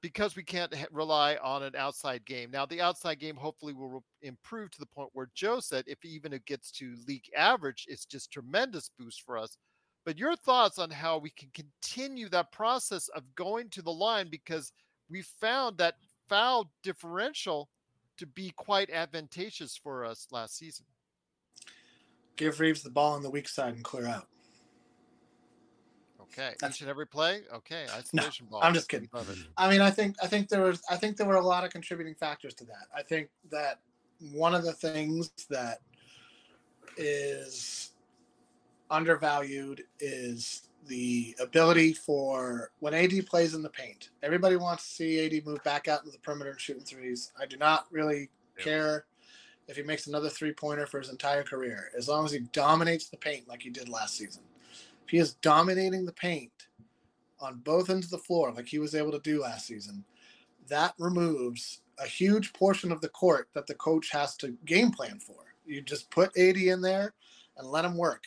because we can't rely on an outside game. Now, the outside game hopefully will improve to the point where Joe said if even it gets to league average, it's just tremendous boost for us. But your thoughts on how we can continue that process of going to the line because we found that foul differential to be quite advantageous for us last season. Give Reaves the ball on the weak side and clear out. Okay, That's- each and every play. Okay, isolation ball. I'm just kidding. I mean, I think I think there was I think there were a lot of contributing factors to that. I think that one of the things that is undervalued is the ability for when AD plays in the paint. Everybody wants to see AD move back out into the perimeter and shooting threes. I do not really Yeah. care if he makes another three pointer for his entire career, as long as he dominates the paint like he did last season. If he is dominating the paint on both ends of the floor like he was able to do last season, that removes a huge portion of the court that the coach has to game plan for. You just put AD in there and let him work.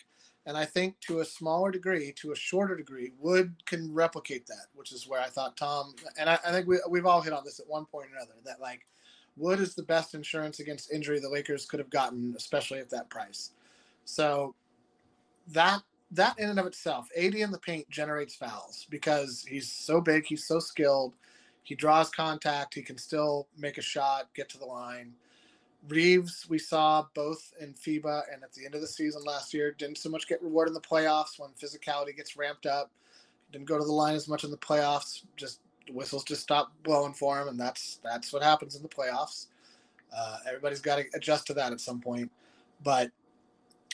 And I think to a smaller degree, to a shorter degree, Wood can replicate that, which is where I thought Tom, and I, I think we, we've all hit on this at one point or another, that like Wood is the best insurance against injury the Lakers could have gotten, especially at that price. So that that in and of itself, AD in the paint generates fouls because he's so big, he's so skilled, he draws contact, he can still make a shot, get to the line. Reaves, we saw both in FIBA and at the end of the season last year, didn't so much get rewarded in the playoffs when physicality gets ramped up. Didn't go to the line as much in the playoffs. Just whistles just stop blowing for him, and that's that's what happens in the playoffs. Uh, everybody's got to adjust to that at some point. But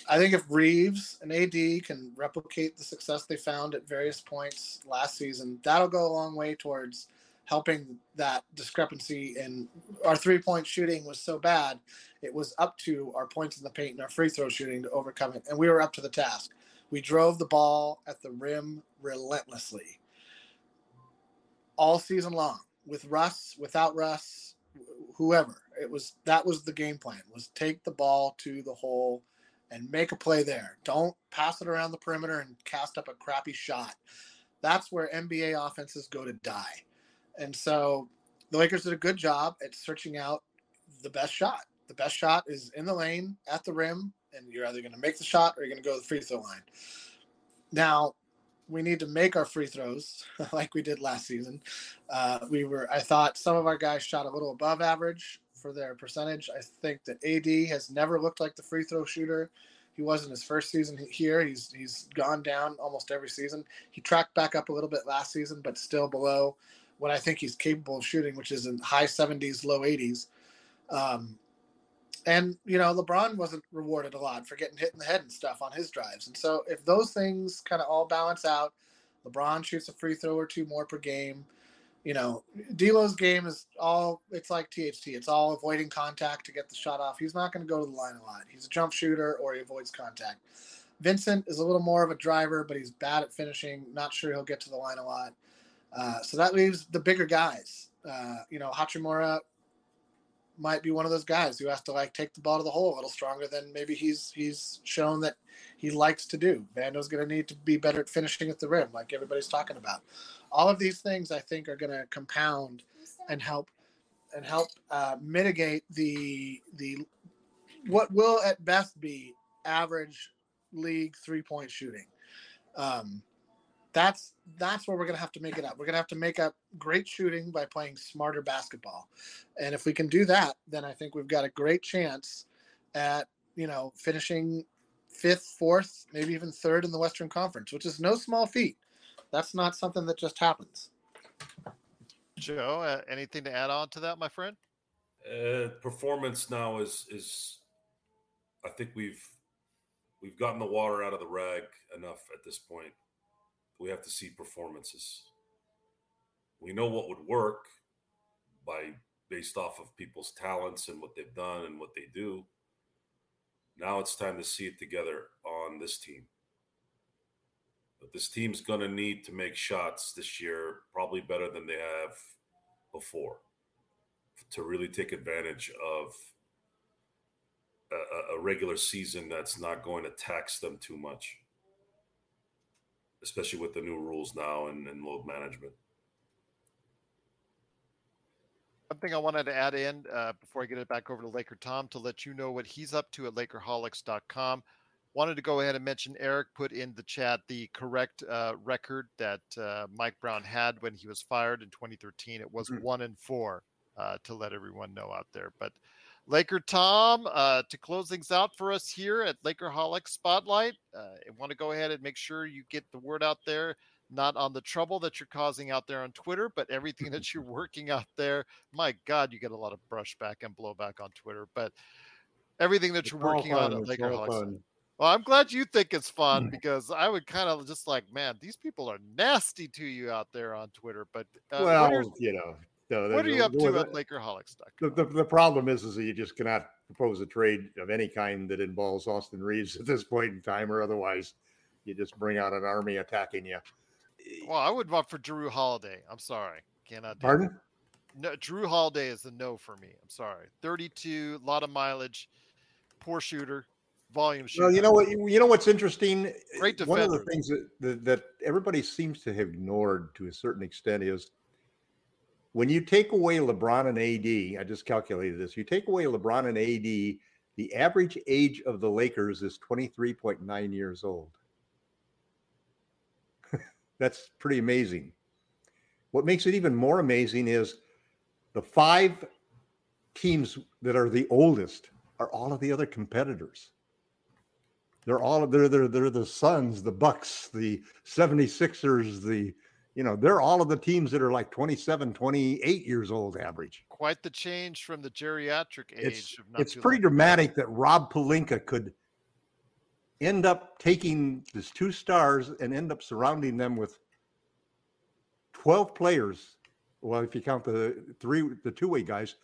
I think if Reaves and AD can replicate the success they found at various points last season, that'll go a long way towards helping that discrepancy in our three point shooting was so bad it was up to our points in the paint and our free throw shooting to overcome it and we were up to the task we drove the ball at the rim relentlessly all season long with russ without russ whoever it was that was the game plan was take the ball to the hole and make a play there don't pass it around the perimeter and cast up a crappy shot that's where nba offenses go to die and so the Lakers did a good job at searching out the best shot. The best shot is in the lane at the rim, and you're either going to make the shot or you're going to go to the free throw line. Now, we need to make our free throws like we did last season. Uh, we were, I thought some of our guys shot a little above average for their percentage. I think that AD has never looked like the free throw shooter. He was in his first season here. He's he's gone down almost every season. He tracked back up a little bit last season, but still below what I think he's capable of shooting, which is in high 70s, low 80s. Um, and you know, LeBron wasn't rewarded a lot for getting hit in the head and stuff on his drives. And so, if those things kind of all balance out, LeBron shoots a free throw or two more per game. You know, D'Lo's game is all it's like THT. It's all avoiding contact to get the shot off. He's not going to go to the line a lot. He's a jump shooter or he avoids contact. Vincent is a little more of a driver, but he's bad at finishing. Not sure he'll get to the line a lot. Uh, so that leaves the bigger guys. Uh, you know, Hachimura might be one of those guys who has to like take the ball to the hole a little stronger than maybe he's he's shown that he likes to do. Vando's going to need to be better at finishing at the rim, like everybody's talking about. All of these things I think are going to compound and help and help uh, mitigate the the what will at best be average league three point shooting. Um, that's that's where we're gonna have to make it up. We're gonna have to make up great shooting by playing smarter basketball, and if we can do that, then I think we've got a great chance at you know finishing fifth, fourth, maybe even third in the Western Conference, which is no small feat. That's not something that just happens. Joe, uh, anything to add on to that, my friend? Uh, performance now is is I think we've we've gotten the water out of the rag enough at this point. We have to see performances. We know what would work by based off of people's talents and what they've done and what they do. Now it's time to see it together on this team. But this team's going to need to make shots this year, probably better than they have before, to really take advantage of a, a regular season that's not going to tax them too much, especially with the new rules now and, and load management. One thing I wanted to add in uh, before I get it back over to Laker Tom to let you know what he's up to at Lakerholics.com. Wanted to go ahead and mention Eric put in the chat the correct uh, record that uh, Mike Brown had when he was fired in 2013. It was mm-hmm. one and four uh, to let everyone know out there. But Laker Tom, uh, to close things out for us here at Lakerholics Spotlight, uh, I want to go ahead and make sure you get the word out there not on the trouble that you're causing out there on Twitter, but everything that you're working out there. My God, you get a lot of brushback and blowback on Twitter, but everything that it's you're working fun. on at Lakerholics. Well, I'm glad you think it's fun because I would kind of just like, man, these people are nasty to you out there on Twitter. But uh, well, you know, no, what are you up to at Lakerholics? The, the, the problem is, is that you just cannot propose a trade of any kind that involves Austin Reaves at this point in time, or otherwise, you just bring out an army attacking you. Well, I would vote for Jrue Holiday. I'm sorry, cannot. Do Pardon? No, Jrue Holiday is a no for me. I'm sorry. 32, a lot of mileage, poor shooter, volume shooter. Well, you know what? You know what's interesting. Great defender. One of the things that that everybody seems to have ignored to a certain extent is when you take away LeBron and AD. I just calculated this. You take away LeBron and AD. The average age of the Lakers is 23.9 years old. That's pretty amazing. What makes it even more amazing is the five teams that are the oldest are all of the other competitors. They're all they're they're they're the Suns, the Bucks, the 76ers, the you know, they're all of the teams that are like 27, 28 years old average. Quite the change from the geriatric age. It's, it's pretty dramatic that Rob Pelinka could end up taking his two stars and end up surrounding them with 12 players. Well, if you count the three, the two way guys,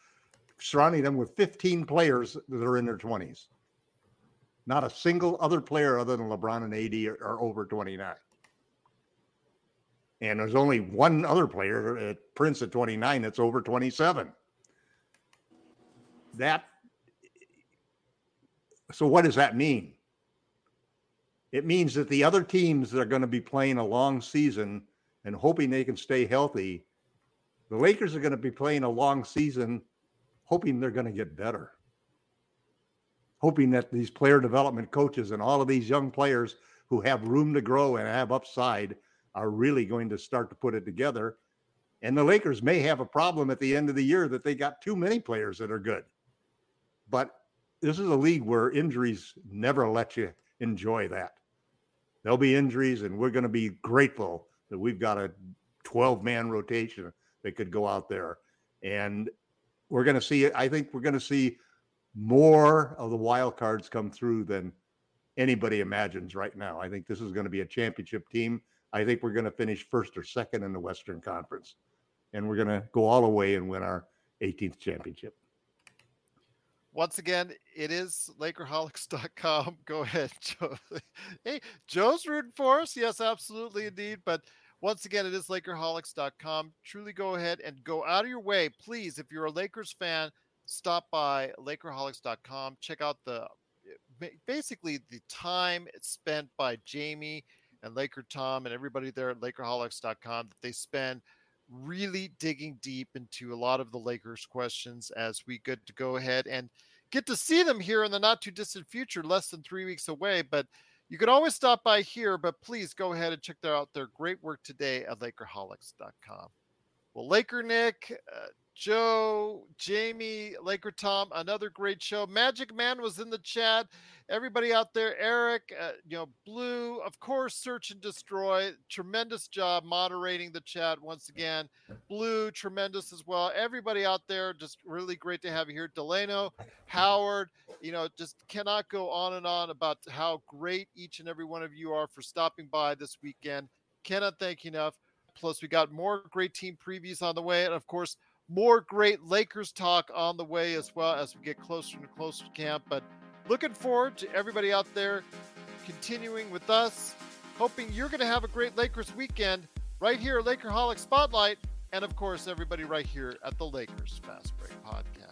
surrounding them with 15 players that are in their 20s. Not a single other player other than LeBron and AD are, are over 29. And there's only one other player at Prince at 29 that's over 27. That so what does that mean? It means that the other teams that are going to be playing a long season and hoping they can stay healthy, the Lakers are going to be playing a long season hoping they're going to get better. Hoping that these player development coaches and all of these young players who have room to grow and have upside are really going to start to put it together. And the Lakers may have a problem at the end of the year that they got too many players that are good. But this is a league where injuries never let you enjoy that. There'll be injuries, and we're going to be grateful that we've got a 12 man rotation that could go out there. And we're going to see, I think we're going to see more of the wild cards come through than anybody imagines right now. I think this is going to be a championship team. I think we're going to finish first or second in the Western Conference. And we're going to go all the way and win our 18th championship. Once again, it is Lakerholics.com. Go ahead, Joe. hey, Joe's rooting for us. Yes, absolutely, indeed. But once again, it is Lakerholics.com. Truly go ahead and go out of your way. Please, if you're a Lakers fan, stop by Lakerholics.com. Check out the eh, basically the time spent by Jamie and Laker Tom and everybody there at Lakerholics.com that they spend – really digging deep into a lot of the Lakers questions as we get to go ahead and get to see them here in the not too distant future, less than three weeks away. But you can always stop by here, but please go ahead and check out their great work today at Lakerholics.com. Well, Laker Nick, uh, Joe, Jamie, Laker Tom, another great show. Magic Man was in the chat. Everybody out there, Eric, uh, you know, Blue, of course, Search and Destroy. Tremendous job moderating the chat once again. Blue, tremendous as well. Everybody out there, just really great to have you here. Delano, Howard, you know, just cannot go on and on about how great each and every one of you are for stopping by this weekend. Cannot thank you enough. Plus, we got more great team previews on the way. And of course, more great Lakers talk on the way as well as we get closer and closer to camp. But looking forward to everybody out there continuing with us. Hoping you're going to have a great Lakers weekend right here, Lakerholic Spotlight, and of course, everybody right here at the Lakers Fast Break Podcast.